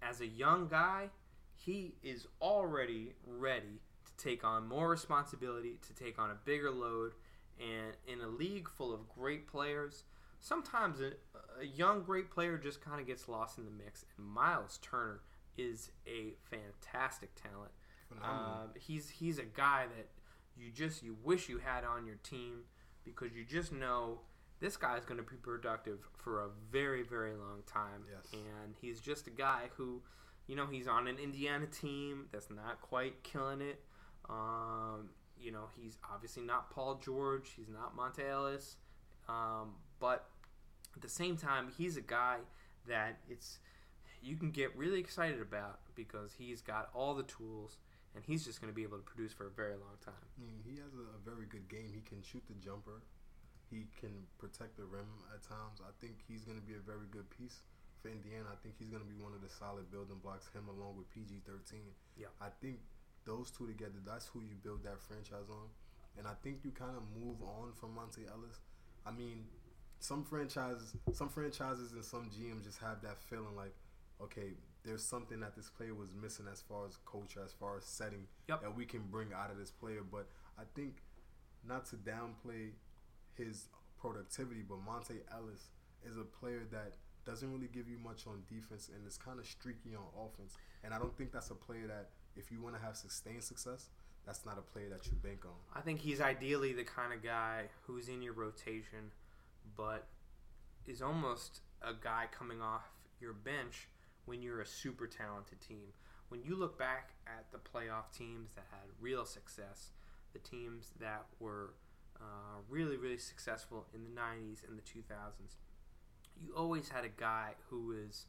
as a young guy, he is already ready to take on more responsibility, to take on a bigger load, and in a league full of great players, sometimes a, a young great player just kind of gets lost in the mix. And Miles Turner is a fantastic talent. Um, he's he's a guy that you just you wish you had on your team because you just know this guy is going to be productive for a very very long time. Yes. And he's just a guy who, you know, he's on an Indiana team that's not quite killing it. Um, you know, he's obviously not Paul George. He's not Monta Ellis. Um, but at the same time, he's a guy that it's you can get really excited about because he's got all the tools and he's just going to be able to produce for a very long time. I mean, he has a, a very good game. He can shoot the jumper. He can protect the rim at times. I think he's going to be a very good piece for Indiana. I think he's going to be one of the solid building blocks. Him along with PG thirteen. Yeah. I think those two together. That's who you build that franchise on. And I think you kind of move on from Monta Ellis. I mean, some franchises, some franchises, and some GMs just have that feeling like, okay, there's something that this player was missing as far as culture, as far as setting Yep. that we can bring out of this player. But I think not to downplay his productivity, but Monta Ellis is a player that doesn't really give you much on defense and is kind of streaky on offense. And I don't think that's a player that, if you want to have sustained success, that's not a player that you bank on. I think he's ideally the kind of guy who's in your rotation, but is almost a guy coming off your bench when you're a super talented team. When you look back at the playoff teams that had real success, the teams that were uh, really, really successful in the 90s and the 2000s, you always had a guy who is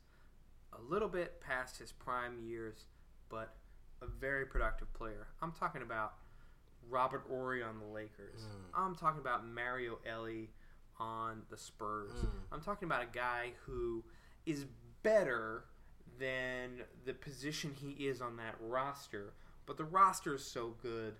a little bit past his prime years, but a very productive player. I'm talking about Robert Horry on the Lakers. Mm. I'm talking about Mario Elie on the Spurs. Mm. I'm talking about a guy who is better than the position he is on that roster, but the roster is so good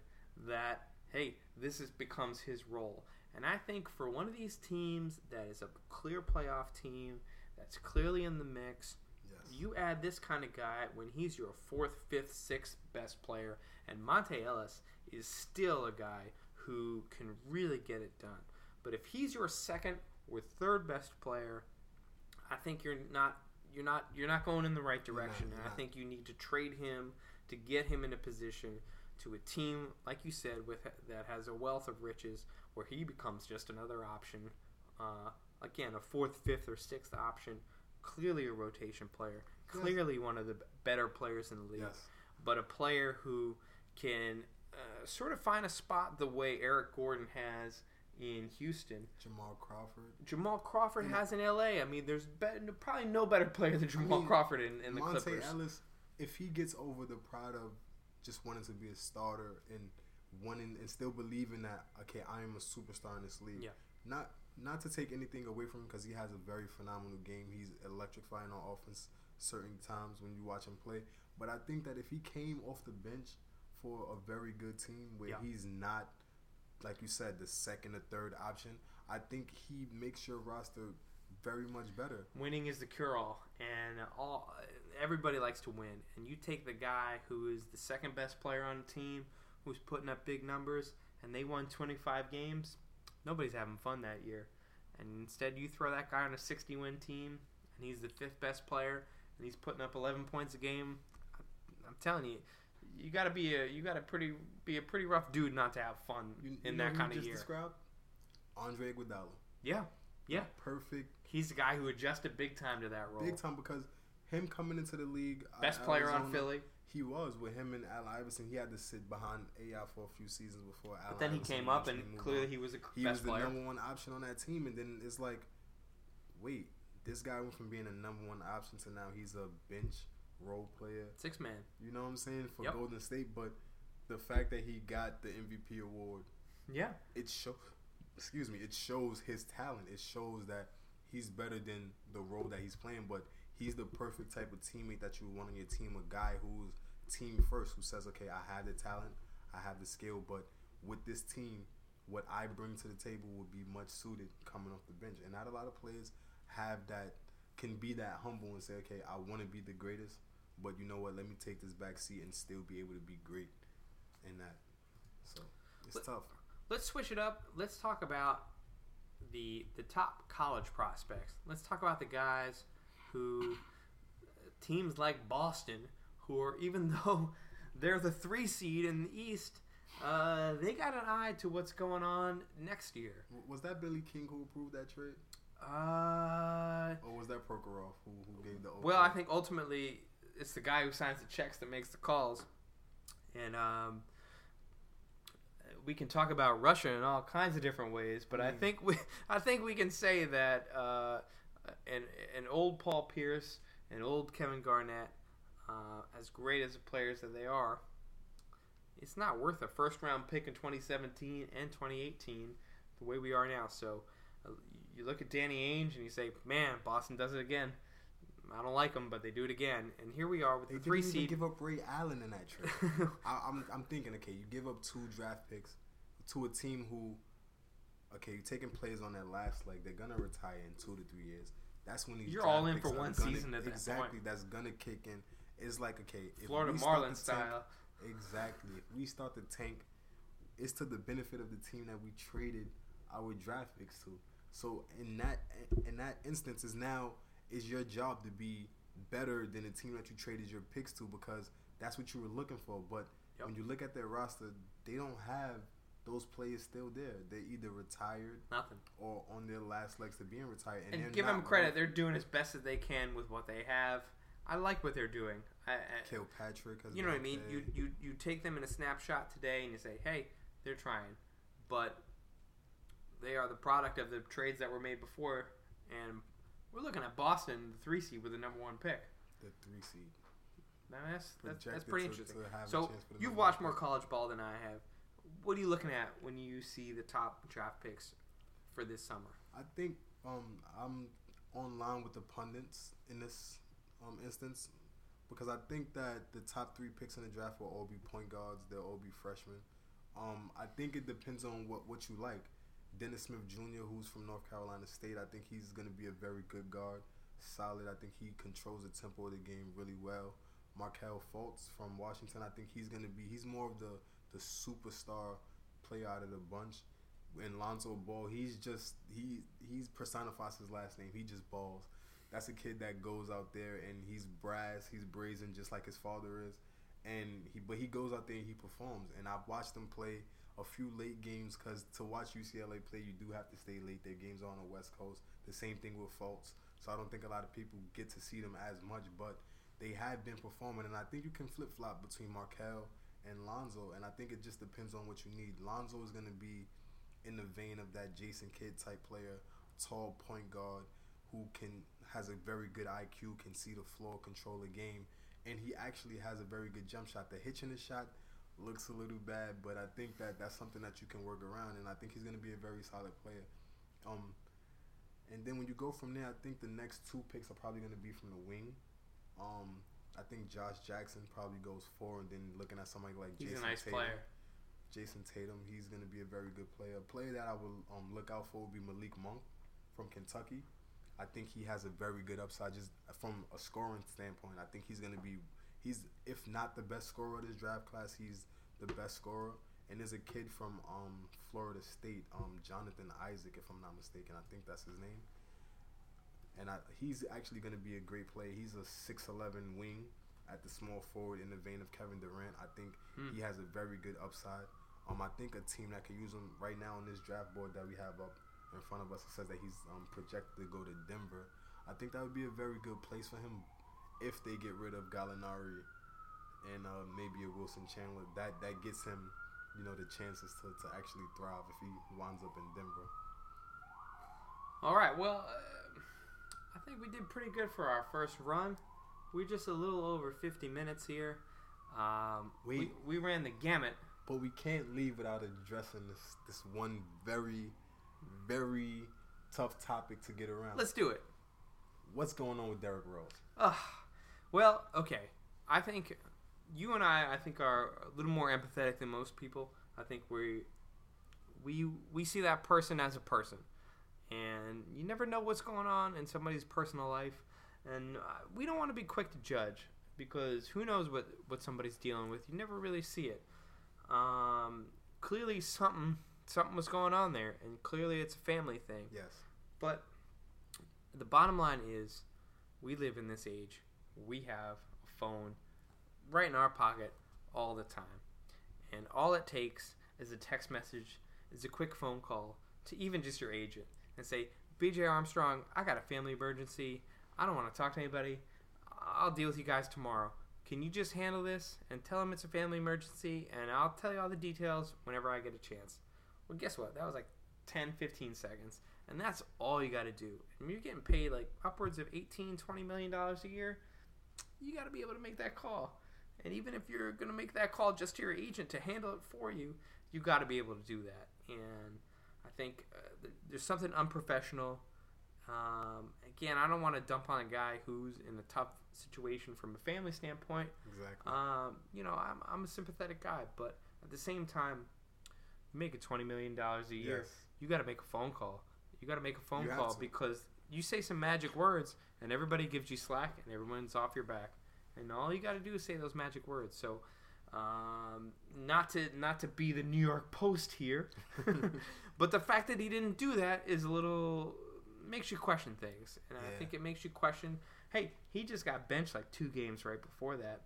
that hey, this is becomes his role. And I think for one of these teams that is a clear playoff team that's clearly in the mix, Yes. you add this kind of guy when he's your fourth, fifth, sixth best player, and Monta Ellis is still a guy who can really get it done. But if he's your second or third best player, I think you're not you're not you're not going in the right direction. and I think you need to trade him to get him in a position to a team like you said with that has a wealth of riches, where he becomes just another option. Uh, again, a fourth, fifth, or sixth option. Clearly a rotation player. Clearly one of the better players in the league. Yes. But a player who can uh, sort of find a spot the way Eric Gordon has in Houston. Jamal Crawford. Jamal Crawford Yeah. has in LA. I mean, there's be- probably no better player than Jamal mean, Crawford in, in the Monta Clippers. Ellis, if he gets over the pride of just wanting to be a starter and wanting and still believing that okay, I am a superstar in this league. Yeah. Not not to take anything away from him because he has a very phenomenal game. He's electrifying on offense certain times when you watch him play. But I think that if he came off the bench for a very good team where Yeah. he's not like you said, the second or third option, I think he makes your roster very much better. Winning is the cure-all, and all everybody likes to win. And you take the guy who is the second best player on the team, who's putting up big numbers, and they won 25 games. Nobody's having fun that year. And instead, you throw that guy on a 60-win team, and he's the fifth best player, and he's putting up 11 points a game. I'm telling you, you got to be a you got to pretty be a pretty rough dude not to have fun You, you in know that kind you of just year. Described? Andre Iguodala. Yeah, yeah. Perfect, He's the guy who adjusted big time to that role. big time because him coming into the league, uh, Best player on Philly. He was with him and Allen Iverson. He had to sit behind AI for a few seasons before Allen. But then he Iverson came up and clearly on. he was a he was the player. number one option on that team, and then it's like, wait, this guy went from being a number one option to now he's a bench role player. Six man. You know what I'm saying for Yep. Golden State, but the fact that he got the MVP award Yeah. it show excuse me it shows his talent it shows that he's better than the role that he's playing but he's the perfect type of teammate that you want on your team a guy who's team first who says okay i have the talent i have the skill but with this team what i bring to the table would be much suited coming off the bench and not a lot of players have that can be that humble and say okay i want to be the greatest but you know what let me take this back seat and still be able to be great in that so it's Let- tough Let's switch it up. Let's talk about the the top college prospects. Let's talk about the guys who teams like Boston, who are even though they're the three seed in the East, uh, they got an eye to what's going on next year. Was that Billy King who approved that trade, Uh, or was that Prokhorov who, who gave the? Well, I think ultimately it's the guy who signs the checks that makes the calls, and um, we can talk about Russia in all kinds of different ways. But I Mm. think we, I think we can say that uh, an an old Paul Pierce and old Kevin Garnett, uh, as great as the players that they are, it's not worth a first round pick in 2017 and 2018 the way we are now. So uh, you look at Danny Ainge and you say, man, Boston does it again. I don't like them, but they do it again. And here we are with they the three seed. give up Ray Allen in that trade. I, I'm I'm thinking, okay, you give up two draft picks to a team who, okay, you're taking players on that last leg. They're gonna retire in two to three years. That's when these You're all in for one gonna- season at that exactly. That's gonna kick in. It's like okay, if Florida Marlins tank- style. Exactly. If we start to tank, it's to the benefit of the team that we traded our draft picks to. So in that in that instance, is now is your job to be better than the team that you traded your picks to because that's what you were looking for. But Yep. when you look at their roster, they don't have those players still there. They're either retired Nothing. or on their last legs to being retired. And, And give them credit. They're doing as best as they can with what they have. I like what they're doing. I, I, Kilpatrick. You know what I mean? You, you you take them in a snapshot today and you say, hey, they're trying, but they are the product of the trades that were made before, and we're looking at Boston, the three seed with the number one pick. the three seed. Now that's that's, that's pretty to- interesting. to So you've watched more college ball than I have. What are you looking at when you see the top draft picks for this summer? I think um, I'm online with the pundits in this um, instance because I think that the top three picks in the draft will all be point guards. They'll all be freshmen. Um, I think it depends on what, what you like. Dennis Smith Jr., who's from North Carolina State, I think he's going to be a very good guard. Solid. I think he controls the tempo of the game really well. Markelle Fultz from Washington, I think he's going to be, he's more of the, the superstar player out of the bunch and Lonzo Ball, he's just he he personifies his last name. He just balls. That's a kid that goes out there and he's brass, he's brazen, just like his father is. and he but he goes out there and he performs. And I've watched him play a few late games because to watch UCLA play, you do have to stay late. Their games are on the West Coast. The same thing with Fultz. So I don't think a lot of people get to see them as much, but they have been performing. And I think you can flip flop between Markelle and Lonzo. And I think it just depends on what you need. Lonzo is going to be in the vein of that Jason Kidd type player, tall point guard who can has a very good IQ, can see the floor, control the game, and he actually has a very good jump shot. The hitch in his shot looks a little bad, but I think that that's something that you can work around, and I think he's going to be a very solid player. Um, and then when you go from there, I think the next two picks are probably going to be from the wing. Um, I think Josh Jackson probably goes four, and then looking at somebody like He's Jayson a nice Tatum. player. Jayson Tatum, he's going to be a very good player. A player that I will um, look out for will be Malik Monk from Kentucky. I think he has a very good upside just from a scoring standpoint. I think he's going to be, he's if not the best scorer of this draft class, he's the best scorer. And there's a kid from um, Florida State, um, Jonathan Isaac, if I'm not mistaken. I think that's his name. And I, he's actually going to be a great player. He's a 6'11 wing at the small forward in the vein of Kevin Durant. I think Hmm. he has a very good upside. Um, I think a team that can use him right now on this draft board that we have up in front of us, says that he's um, projected to go to Denver. I think that would be a very good place for him if they get rid of Gallinari and uh, maybe a Wilson Chandler. That that gets him, you know, the chances to, to actually thrive if he winds up in Denver. All right. Well, uh, I think we did pretty good for our first run. We're just a little over 50 minutes here. Um, we, Wait. we ran the gamut. But we can't leave without addressing this this one very, very tough topic to get around. Let's do it. What's going on with Derrick Rose? Ugh. Well, okay. I think you and I, I think, are a little more empathetic than most people. I think we we we see that person as a person, and you never know what's going on in somebody's personal life, and uh, we don't want to be quick to judge because who knows what what somebody's dealing with. You never really see it. Um, clearly, something something was going on there, and clearly it's a family thing. Yes. But the bottom line is, we live in this age. We have a phone right in our pocket all the time. And all it takes is a text message, is a quick phone call to even just your agent and say, BJ Armstrong, I got a family emergency. I don't want to talk to anybody. I'll deal with you guys tomorrow. Can you just handle this and tell them it's a family emergency and I'll tell you all the details whenever I get a chance? Well, guess what? That was like 10, 15 seconds. And that's all you got to do. And you're getting paid like upwards of 18, 20 million dollars a year. You got to be able to make that call. And even if you're going to make that call just to your agent to handle it for you, you got to be able to do that. And I think uh, there's something unprofessional. Um, again, I don't want to dump on a guy who's in a tough situation from a family standpoint. Exactly. Um, you know, I'm, I'm a sympathetic guy, but at the same time, make a twenty million dollars a year. yes. You got to make a phone call. You got to make a phone You call because you say some magic words, and everybody gives you slack, and everyone's off your back. And all you got to do is say those magic words. So, um, not to not to be the New York Post here, but the fact that he didn't do that is a little makes you question things, and I think it makes you question. Hey, he just got benched like two games right before that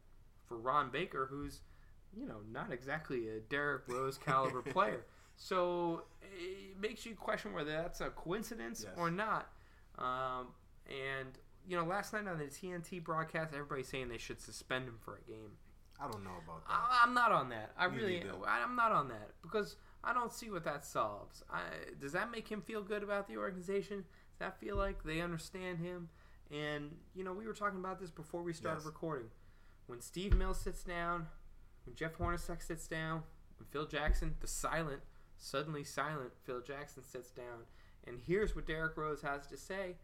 for Ron Baker, who's you know not exactly a Derrick Rose caliber player. So it makes you question whether that's a coincidence Yes. or not. Um, and you know, last night on the TNT broadcast, everybody's saying they should suspend him for a game. I don't know about that. I, I'm not on that. I Me really. I, I'm not on that because I don't see what that solves. I, does that make him feel good about the organization? Does that feel like they understand him? And you know, we were talking about this before we started Yes. recording. When Steve Mills sits down, when Jeff Hornacek sits down, when Phil Jackson, the silent, suddenly silent Phil Jackson sits down, and here's what Derrick Rose has to say.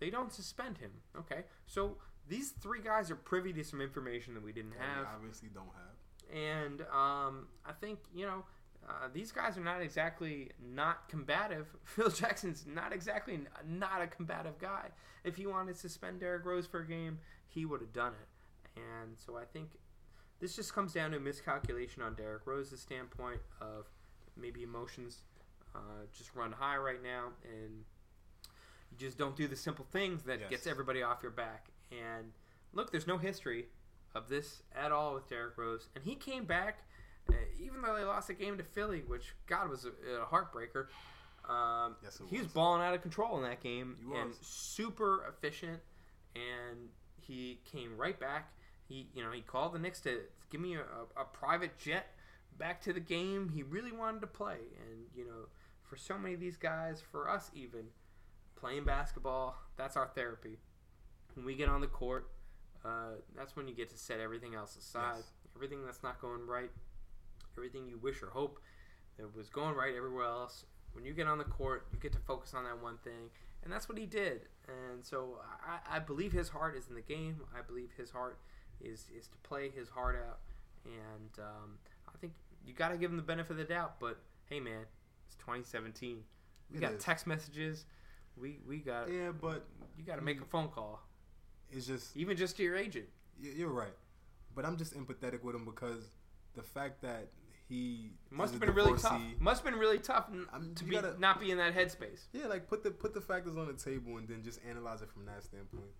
They don't suspend him. Okay, so these three guys are privy to some information that we didn't that we have obviously don't have. and um, I think you know uh, these guys are not exactly not combative. Phil Jackson's not exactly n- not a combative guy. If he wanted to suspend Derrick Rose for a game, he would have done it. And so I think this just comes down to a miscalculation on Derrick Rose's standpoint of maybe emotions uh, just run high right now, and you just don't do the simple things that Yes. gets everybody off your back. And look, there's no history of this at all with Derrick Rose, and he came back. Uh, even though they lost the game to Philly, which God was a, a heartbreaker, um, Yes, it he was was. balling out of control in that game and was. super efficient. And he came right back. He, you know, he called the Knicks to give me a, a, a private jet back to the game. He really wanted to play, and you know, for so many of these guys, for us even, playing basketball, that's our therapy. When we get on the court, uh, that's when you get to set everything else aside. Yes. Everything that's not going right, everything you wish or hope that was going right everywhere else. When you get on the court, you get to focus on that one thing, and that's what he did. And so I, I believe his heart is in the game. I believe his heart is is to play his heart out, and um, I think you got to give him the benefit of the doubt. But hey, man, it's 2017. We It got is. text messages. We we got Yeah, but you got to make a phone call, it's just even just to your agent. you're right. But I'm just empathetic with him because the fact that he must have been really tough. Must have been really tough I'm- to be gotta- not be in that headspace. Yeah, like put the put the factors on the table and then just analyze it from that standpoint.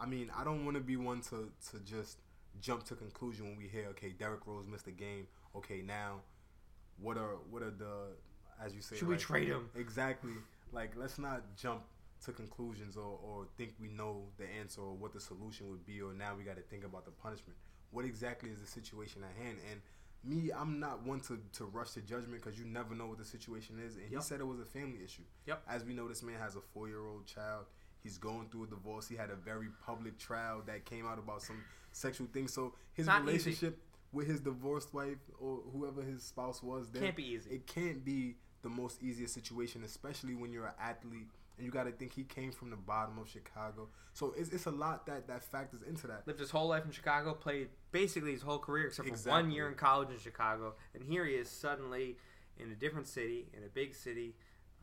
I mean, I don't want to be one to to just jump to conclusion when we hear, okay, Derrick Rose missed a game. Okay, now what are what are the as you say? Should we trade him? Exactly. Like let's not jump to conclusions or, or think we know the answer or what the solution would be or now we got to think about the punishment. What exactly is the situation at hand? And me, I'm not one to, to rush to judgment because you never know what the situation is. And Yep. he said it was a family issue. Yep. As we know, this man has a four year old child. He's going through a divorce. He had a very public trial that came out about some sexual things. So his Not easy. relationship with his divorced wife or whoever his spouse was, Can't be easy. It can't be the most easiest situation, especially when you're an athlete and you got to think he came from the bottom of Chicago. So it's, it's a lot that that factors into that. Lived his whole life in Chicago, played basically his whole career except for one year in college in Chicago, and here he is suddenly in a different city, in a big city,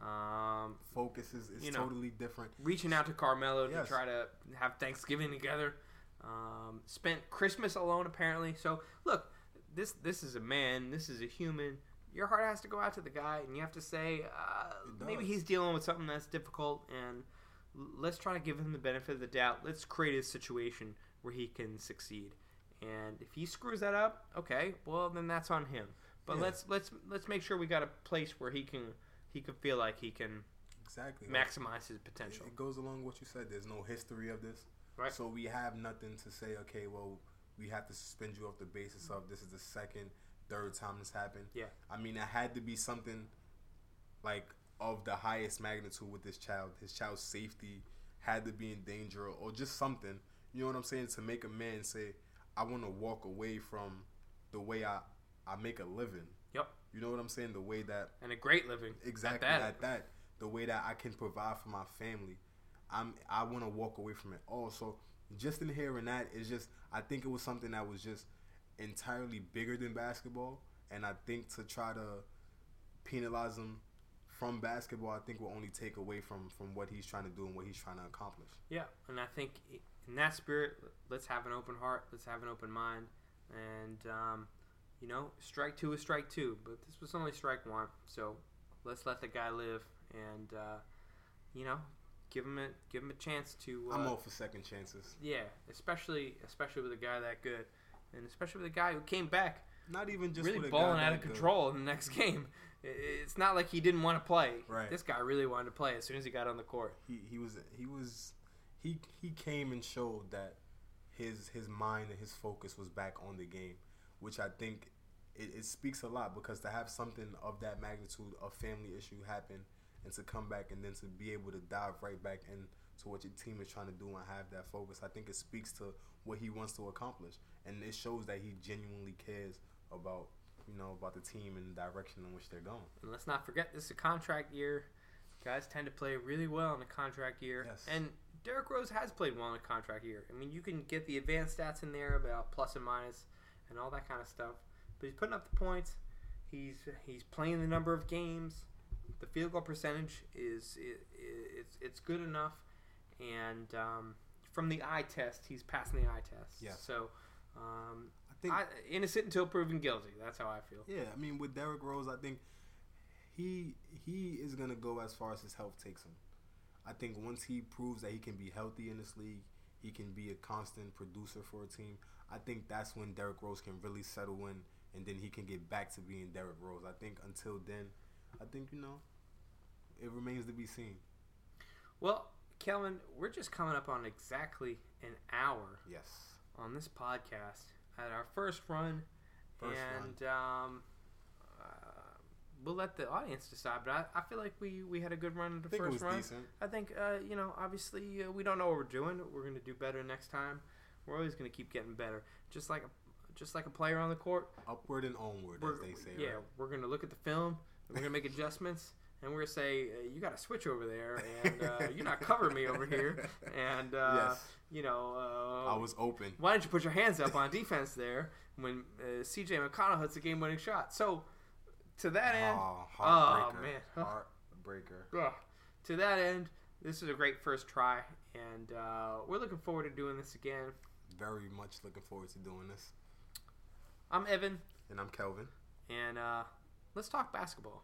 um, Focus is, is You know. totally different. reaching out to Carmelo to try to have Thanksgiving together. Um, spent Christmas alone apparently. So look, this this is a man. This is a human. Your heart has to go out to the guy, and you have to say uh, maybe he's dealing with something that's difficult, and let's try to give him the benefit of the doubt. Let's create a situation where he can succeed. And if he screws that up, okay, well then that's on him. But Yeah. let's let's let's make sure we got a place where he can he can feel like he can Exactly. Maximize his potential. It goes along with what you said. There's no history of this. Right. So we have nothing to say, okay, well, we have to suspend you off the basis of this is the second, third time this happened. Yeah. I mean, it had to be something like of the highest magnitude with this child. His child's safety had to be in danger or, just something. You know what I'm saying? To make a man say, I want to walk away from the way I, I make a living. Yep. You know what I'm saying? The way that and a great living. exactly that. at that the way that I can provide for my family. I'm I want to walk away from it all. So just in hearing that is just I think it was something that was just entirely bigger than basketball, and I think to try to penalize him from basketball, I think will only take away from from what he's trying to do and what he's trying to accomplish. Yeah, and I think in that spirit, let's have an open heart, let's have an open mind, and um, you know, strike two is strike two, but this was only strike one, so let's let the guy live, and uh, you know, give him a give him a chance to. Uh, I'm all for second chances. yeah, especially especially with a guy that good, and especially with a guy who came back Not even just really with a balling out of control in the next mm-hmm. game. It's not like he didn't want to play. Right. This guy really wanted to play as soon as he got on the court. he he was he was he he came and showed that his his mind and his focus was back on the game, which I think it, it speaks a lot because to have something of that magnitude, a family issue happen, and to come back and then to be able to dive right back into what your team is trying to do and have that focus, I think it speaks to what he wants to accomplish, and it shows that he genuinely cares about you know about the team and the direction in which they're going. And let's not forget this is a contract year. Guys tend to play really well in a contract year. Yes. And Derrick Rose has played well in a contract year. I mean, you can get the advanced stats in there about plus and minus and all that kind of stuff. But he's putting up the points. He's he's playing the number of games. The field goal percentage is it, it's it's good enough. And um, from the eye test, he's passing the eye test. Yeah. So um, I think I, innocent until proven guilty. That's how I feel. Yeah, I mean with Derrick Rose, I think he he is gonna go as far as his health takes him. I think once he proves that he can be healthy in this league, he can be a constant producer for a team. I think that's when Derrick Rose can really settle in, and then he can get back to being Derrick Rose. I think until then, I think you know, it remains to be seen. Well, Kelvin, we're just coming up on exactly an hour Yes. on this podcast at our first run, First and um, uh, we'll let the audience decide. But I, I feel like we, we had a good run in the I think it first run. decent. I think uh, you know, obviously, uh, we don't know what we're doing. We're going to do better next time. We're always going to keep getting better, just like a, just like a player on the court. Upward and onward, as they say. yeah, right? we're going to look at the film. We're going to make adjustments. And we're gonna say uh, you got to switch over there, and uh, you're not covering me over here. And uh, yes, you know, uh, I was open. why didn't you put your hands up on defense there when uh, C.J. McConnell hits a game-winning shot? So, to that end, Oh, oh heartbreaker. man, Heartbreaker. To that end, this is a great first try, and uh, we're looking forward to doing this again. Very much looking forward to doing this. I'm Evan, And I'm Kelvin. and uh, let's talk basketball.